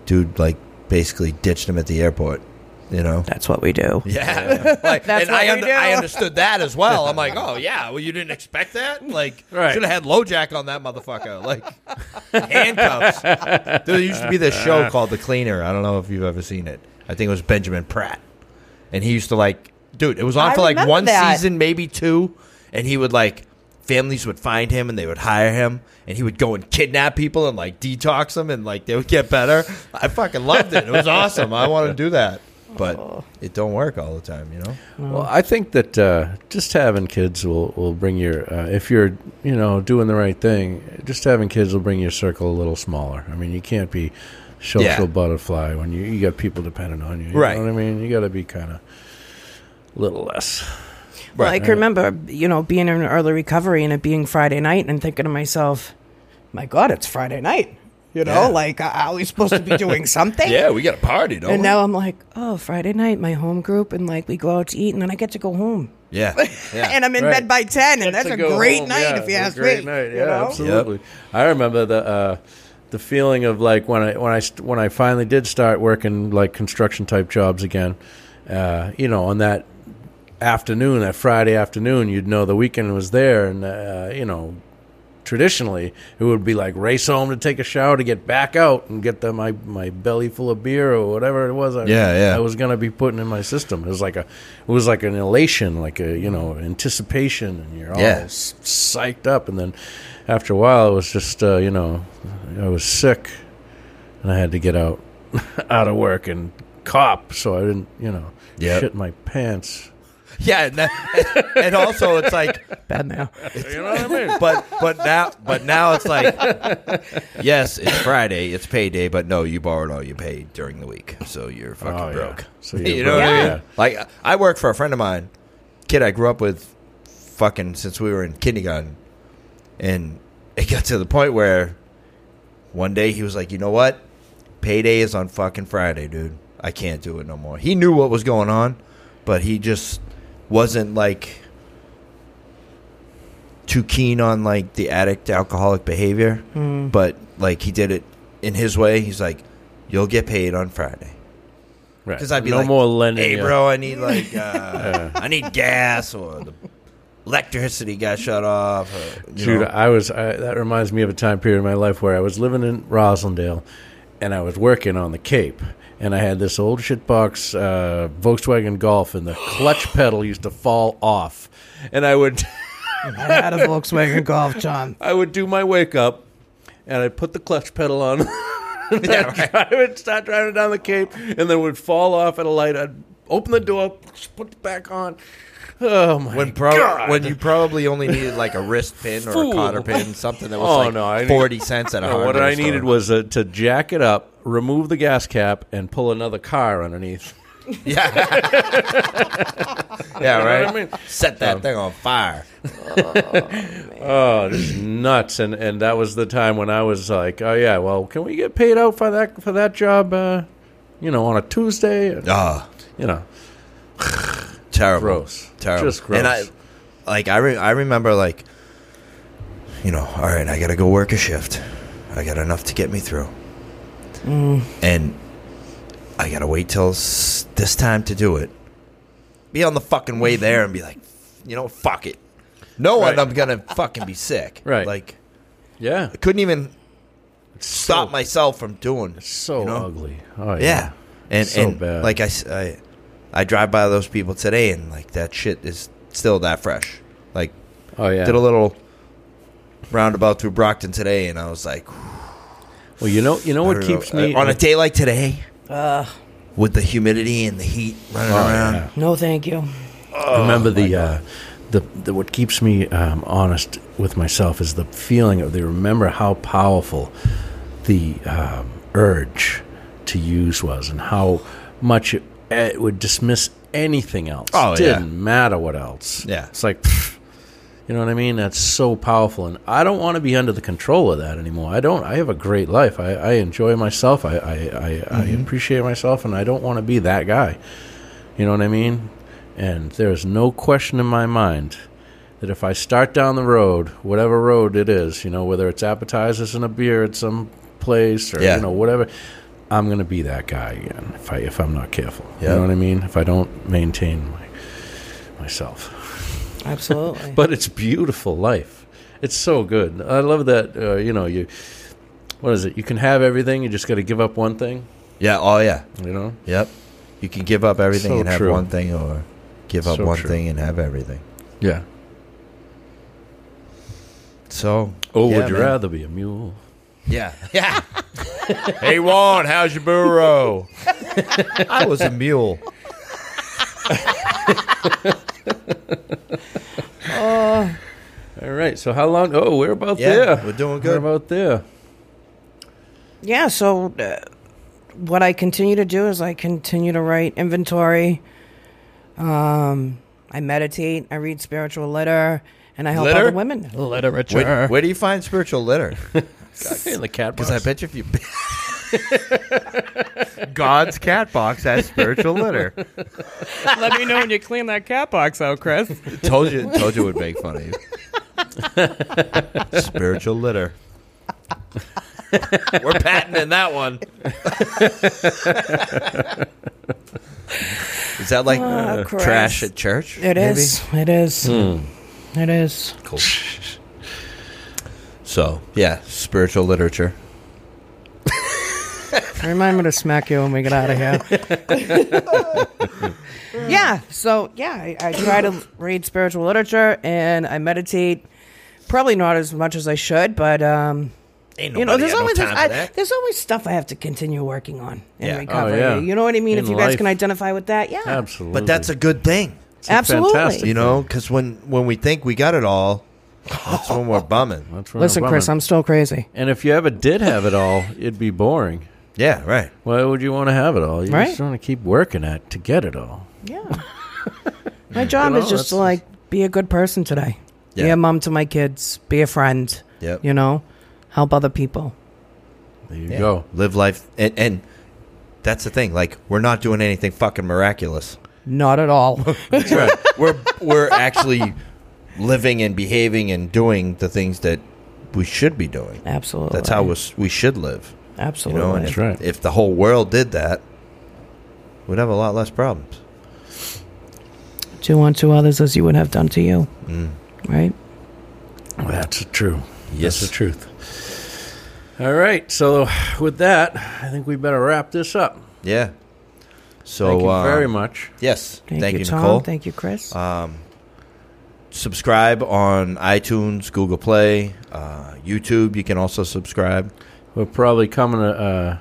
[SPEAKER 3] dude like basically ditched him at the airport you know
[SPEAKER 4] That's what we do.
[SPEAKER 3] yeah, *laughs* like,
[SPEAKER 4] That's
[SPEAKER 3] and
[SPEAKER 4] what
[SPEAKER 3] I,
[SPEAKER 4] we
[SPEAKER 3] under,
[SPEAKER 4] do.
[SPEAKER 3] I understood that as well. I'm like, *laughs* oh yeah, well you didn't expect that. *laughs* Like,
[SPEAKER 1] Right.
[SPEAKER 3] should have had LoJack on that motherfucker. Like, handcuffs. There used to be this show called The Cleaner. I don't know if you've ever seen it. I think it was Benjamin Bratt, and he used to like, dude, it was on
[SPEAKER 4] I
[SPEAKER 3] for like
[SPEAKER 4] remember
[SPEAKER 3] one
[SPEAKER 4] that.
[SPEAKER 3] season, maybe two, and he would like. Families would find him and they would hire him, and he would go and kidnap people and like detox them, and like they would get better. I fucking loved it. It was awesome. I want to do that, but it don't work all the time, you know.
[SPEAKER 1] Well, I think that uh, just having kids will, will bring your uh, if you're you know doing the right thing, just having kids will bring your circle a little smaller. I mean, you can't be social
[SPEAKER 3] Yeah.
[SPEAKER 1] butterfly when you you got people dependent on you. you
[SPEAKER 3] Right.
[SPEAKER 1] Know what I mean, you got to be kind of little less.
[SPEAKER 4] Well, I can remember, you know, being in early recovery and it being Friday night and thinking to myself, my God, it's Friday night. You know,
[SPEAKER 3] Yeah.
[SPEAKER 4] like, uh, are we supposed to be doing *laughs* something?
[SPEAKER 3] Yeah, we got a party, don't
[SPEAKER 4] And
[SPEAKER 3] we?
[SPEAKER 4] now I'm like, oh, Friday night, my home group, and like we go out to eat, and then I get to go home.
[SPEAKER 3] yeah, *laughs* yeah.
[SPEAKER 4] and I'm in
[SPEAKER 1] Right.
[SPEAKER 4] bed by 10, and that's a great
[SPEAKER 1] home,
[SPEAKER 4] night
[SPEAKER 1] yeah,
[SPEAKER 4] if you ask
[SPEAKER 1] great
[SPEAKER 4] me.
[SPEAKER 1] night,
[SPEAKER 4] you
[SPEAKER 1] yeah,
[SPEAKER 4] know?
[SPEAKER 1] absolutely. I remember the uh, the feeling of like when I when I when I finally did start working like construction type jobs again. Uh, you know, on that afternoon, that Friday afternoon, you'd know the weekend was there, and uh, you know. Traditionally, it would be like race home to take a shower to get back out and get the, my my belly full of beer or whatever it was. I,
[SPEAKER 3] Yeah, yeah.
[SPEAKER 1] I was gonna be putting in my system. It was like a, it was like an elation, like a you know anticipation, and you're all
[SPEAKER 3] Yeah.
[SPEAKER 1] psyched up. And then after a while, it was just uh, you know I was sick, and I had to get out *laughs* out of work and cop, so I didn't you know
[SPEAKER 3] Yep.
[SPEAKER 1] shit my pants. *laughs*
[SPEAKER 3] yeah, and, that- and also it's like,
[SPEAKER 4] Bad now.
[SPEAKER 1] You know what I mean?
[SPEAKER 3] but but now but now it's like, yes, it's Friday, it's payday, but no, you borrowed all you paid during the week, so you're oh, fucking
[SPEAKER 1] Oh, yeah.
[SPEAKER 3] broke.
[SPEAKER 1] So you're *laughs*
[SPEAKER 3] you know what I
[SPEAKER 4] broke.
[SPEAKER 3] mean? Like I work for a friend of mine, kid I grew up with, fucking since we were in kindergarten, and it got to the point where one day he was like, you know what, payday is on fucking Friday, dude. I can't do it no more. He knew what was going on, but he just wasn't like too keen on like the addict alcoholic behavior.
[SPEAKER 4] Hmm.
[SPEAKER 3] But like he did it in his way. He's like, you'll get paid on Friday.
[SPEAKER 1] Right.
[SPEAKER 3] Because I'd be
[SPEAKER 1] no
[SPEAKER 3] like,
[SPEAKER 1] more lending.
[SPEAKER 3] Hey,
[SPEAKER 1] you.
[SPEAKER 3] bro, I need like, *laughs* uh, I need gas or the electricity got shut off. Or, you
[SPEAKER 1] Dude,
[SPEAKER 3] know.
[SPEAKER 1] I was. I, that reminds me of a time period in my life where I was living in Roslindale, and I was working on the Cape, and I had this old shitbox uh, Volkswagen Golf, and the clutch *sighs* pedal used to fall off, and I would,
[SPEAKER 4] I had a Volkswagen Golf, John.
[SPEAKER 1] I would do my wake up, and I'd put the clutch pedal on. *laughs* and I'd start driving down the Cape, and then would fall off at a light. I'd open the door, put it back on. Oh my
[SPEAKER 3] when pro-
[SPEAKER 1] God.
[SPEAKER 3] when you probably only needed like a wrist pin or
[SPEAKER 1] Fool.
[SPEAKER 3] a cotter pin, something that was
[SPEAKER 1] Oh,
[SPEAKER 3] like
[SPEAKER 1] no, I need-
[SPEAKER 3] forty cents at a
[SPEAKER 1] No, what I
[SPEAKER 3] store.
[SPEAKER 1] needed was uh, to jack it up, remove the gas cap, and pull another car underneath. *laughs*
[SPEAKER 3] yeah, *laughs* yeah,
[SPEAKER 1] You know
[SPEAKER 3] right.
[SPEAKER 1] I mean?
[SPEAKER 3] Set that thing on fire. *laughs*
[SPEAKER 1] Oh, just nuts! And and that was the time when I was like, oh yeah, well, can we get paid out for that for that job? Uh, you know, on a Tuesday.
[SPEAKER 3] Ah,
[SPEAKER 1] You know,
[SPEAKER 3] terrible,
[SPEAKER 1] gross,
[SPEAKER 3] terrible.
[SPEAKER 1] just gross.
[SPEAKER 3] And I, like, I re- I remember like, you know, all right, I gotta go work a shift. I got enough to get me through, mm. and I gotta wait till s- this time to do it. Be on the fucking way there and be like, you know, fuck it. No one,
[SPEAKER 1] Right.
[SPEAKER 3] I'm gonna fucking be sick.
[SPEAKER 1] Right.
[SPEAKER 3] Like,
[SPEAKER 1] yeah,
[SPEAKER 3] I couldn't even
[SPEAKER 1] it's
[SPEAKER 3] stop
[SPEAKER 1] so,
[SPEAKER 3] myself from doing.
[SPEAKER 1] so
[SPEAKER 3] you know?
[SPEAKER 1] ugly. Oh yeah,
[SPEAKER 3] Yeah, and
[SPEAKER 1] So
[SPEAKER 3] and
[SPEAKER 1] bad.
[SPEAKER 3] like I, I, I drive by those people today, and like that shit is still that fresh. Like
[SPEAKER 1] oh yeah.
[SPEAKER 3] did a little roundabout through Brockton today, and I was like, *sighs*
[SPEAKER 1] well, you know, you know what keeps
[SPEAKER 3] know,
[SPEAKER 1] me
[SPEAKER 3] on a day like today
[SPEAKER 4] Uh,
[SPEAKER 3] with the humidity and the heat running
[SPEAKER 1] Oh,
[SPEAKER 3] around.
[SPEAKER 1] yeah.
[SPEAKER 4] no, thank you.
[SPEAKER 1] remember the, uh, the the what keeps me um, honest with myself is the feeling of the remember how powerful the um, urge to use was and how much it, it would dismiss anything else.
[SPEAKER 3] Oh, yeah.
[SPEAKER 1] didn't matter what else.
[SPEAKER 3] Yeah.
[SPEAKER 1] it's like. pff, you know what I mean? That's so powerful, and I don't want to be under the control of that anymore. I don't. I have a great life. I, I enjoy myself. I I, I, I mm-hmm. appreciate myself, and I don't want to be that guy. You know what I mean? And there's no question in my mind that if I start down the road, whatever road it is, you know, whether it's appetizers and a beer at some place or
[SPEAKER 3] Yeah.
[SPEAKER 1] you know whatever, I'm going to be that guy again if I if I'm not careful. You know what I mean? If I don't maintain my myself.
[SPEAKER 4] Absolutely. *laughs*
[SPEAKER 1] But it's beautiful life. It's so good. I love that. Uh, you know, you what is it? You can have everything. You just got to give up one thing.
[SPEAKER 3] Yeah. Oh yeah.
[SPEAKER 1] You know.
[SPEAKER 3] Yep. You can give up everything
[SPEAKER 1] So
[SPEAKER 3] and have
[SPEAKER 1] true.
[SPEAKER 3] one thing, or give up
[SPEAKER 1] So
[SPEAKER 3] one
[SPEAKER 1] true.
[SPEAKER 3] thing and have everything.
[SPEAKER 1] Yeah.
[SPEAKER 3] So.
[SPEAKER 1] Oh,
[SPEAKER 3] yeah,
[SPEAKER 1] would you
[SPEAKER 3] man.
[SPEAKER 1] rather be a mule?
[SPEAKER 3] Yeah. Yeah. *laughs* hey Juan, how's your burro? I was a mule.
[SPEAKER 1] All right. So how long? Oh, we're about
[SPEAKER 3] Yeah,
[SPEAKER 1] there.
[SPEAKER 3] we're doing
[SPEAKER 1] We're
[SPEAKER 3] good.
[SPEAKER 1] about there.
[SPEAKER 4] yeah, so uh, what I continue to do is I continue to write inventory Um, I meditate. I read spiritual litter, and I help
[SPEAKER 3] Litter?
[SPEAKER 4] other women. Literature.
[SPEAKER 3] Where, where do you find spiritual litter? *laughs*
[SPEAKER 1] in the cat
[SPEAKER 3] Because. I bet you if you. *laughs* God's cat box has spiritual litter. *laughs*
[SPEAKER 4] Let me know when you clean that cat box out, Chris. *laughs*
[SPEAKER 3] told you, told you it would make fun of you. spiritual litter. We're patenting that one. is that like ah, uh,
[SPEAKER 4] Oh, Christ.
[SPEAKER 3] trash at church?
[SPEAKER 4] It
[SPEAKER 3] maybe?
[SPEAKER 4] is. It is. Hmm. It is.
[SPEAKER 3] Cool. So yeah, spiritual literature. *laughs*
[SPEAKER 4] Remind me to smack you when we get out of here. *laughs* yeah. So yeah, I, I try to read spiritual literature and I meditate. Probably not as much as I should, but um,
[SPEAKER 3] Ain't
[SPEAKER 4] you know, there's
[SPEAKER 3] got no
[SPEAKER 4] always
[SPEAKER 3] time for
[SPEAKER 4] I, there's always stuff I have to continue working on in
[SPEAKER 3] Yeah. Oh,
[SPEAKER 4] recovery.
[SPEAKER 1] yeah.
[SPEAKER 4] You know what I mean?
[SPEAKER 1] In
[SPEAKER 4] if you guys
[SPEAKER 1] life.
[SPEAKER 4] can identify with that, yeah,
[SPEAKER 1] Absolutely.
[SPEAKER 3] But that's a good thing,
[SPEAKER 4] absolutely.
[SPEAKER 1] fantastic.
[SPEAKER 3] you know, because when when we think we got it all, that's when we're bumming. *laughs*
[SPEAKER 1] That's what
[SPEAKER 4] Listen,
[SPEAKER 1] I'm
[SPEAKER 4] Chris,
[SPEAKER 1] bumming.
[SPEAKER 4] I'm still crazy.
[SPEAKER 1] And if you ever did have it all, it'd be boring.
[SPEAKER 3] Yeah, right.
[SPEAKER 1] Why would you want to have it all? You
[SPEAKER 4] Right.
[SPEAKER 1] just want to keep working at to get it all.
[SPEAKER 4] Yeah. *laughs* my job
[SPEAKER 1] You know,
[SPEAKER 4] is just to like be a good person today. Be
[SPEAKER 3] Yeah.
[SPEAKER 4] a mom to my kids. Be a friend.
[SPEAKER 3] Yep.
[SPEAKER 4] You know, help other people.
[SPEAKER 1] There you
[SPEAKER 3] Yeah.
[SPEAKER 1] go.
[SPEAKER 3] Live life, and, and that's the thing. Like we're not doing anything fucking miraculous.
[SPEAKER 4] Not at all. *laughs*
[SPEAKER 3] That's right. we're we're actually living and behaving and doing the things that we should be doing.
[SPEAKER 4] Absolutely.
[SPEAKER 3] That's how we we should live. You
[SPEAKER 4] Absolutely.
[SPEAKER 3] know, and
[SPEAKER 1] That's
[SPEAKER 3] if,
[SPEAKER 1] right.
[SPEAKER 3] if the whole world did that, we'd have a lot less problems.
[SPEAKER 4] Do unto others as you would have done to you.
[SPEAKER 3] Mm.
[SPEAKER 4] Right?
[SPEAKER 1] That's true.
[SPEAKER 3] Yes.
[SPEAKER 1] That's the truth. All right. So with that, I think we better wrap this up.
[SPEAKER 3] Yeah. So
[SPEAKER 1] Thank you
[SPEAKER 3] uh,
[SPEAKER 1] very much.
[SPEAKER 3] Yes.
[SPEAKER 4] Thank, you, Tom.
[SPEAKER 3] Nicole.
[SPEAKER 4] Thank you, Chris.
[SPEAKER 3] Um, subscribe on iTunes, Google Play, uh, YouTube. You can also subscribe.
[SPEAKER 1] We're probably coming to uh,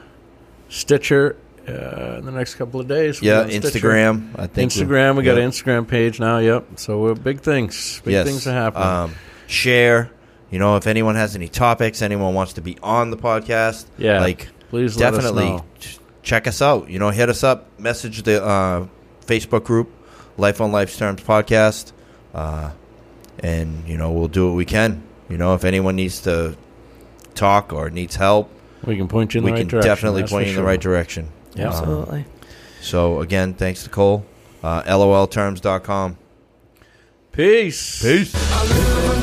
[SPEAKER 1] Stitcher uh, in the next couple of days.
[SPEAKER 3] Yeah,
[SPEAKER 1] Stitcher.
[SPEAKER 3] Instagram. I think
[SPEAKER 1] Instagram. We got
[SPEAKER 3] yeah.
[SPEAKER 1] an Instagram page now. Yep. So we're big things. Big
[SPEAKER 3] Yes.
[SPEAKER 1] things are happening.
[SPEAKER 3] Um, share. You know, if anyone has any topics, anyone wants to be on the podcast,
[SPEAKER 1] yeah.
[SPEAKER 3] like
[SPEAKER 1] please
[SPEAKER 3] definitely
[SPEAKER 1] us
[SPEAKER 3] check us out. You know, hit us up, message the uh, Facebook group, Life on Life's Terms podcast, uh, and you know we'll do what we can. You know, if anyone needs to talk or needs help,
[SPEAKER 1] We can point you in
[SPEAKER 3] we
[SPEAKER 1] the right
[SPEAKER 3] can
[SPEAKER 1] direction.
[SPEAKER 3] definitely
[SPEAKER 1] that's
[SPEAKER 3] point
[SPEAKER 1] for
[SPEAKER 3] you in the right direction.
[SPEAKER 1] Yeah.
[SPEAKER 3] Uh,
[SPEAKER 4] Absolutely.
[SPEAKER 3] So again, thanks to Cole. Uh, LOLterms.com.
[SPEAKER 1] Peace.
[SPEAKER 3] Peace.
[SPEAKER 2] I live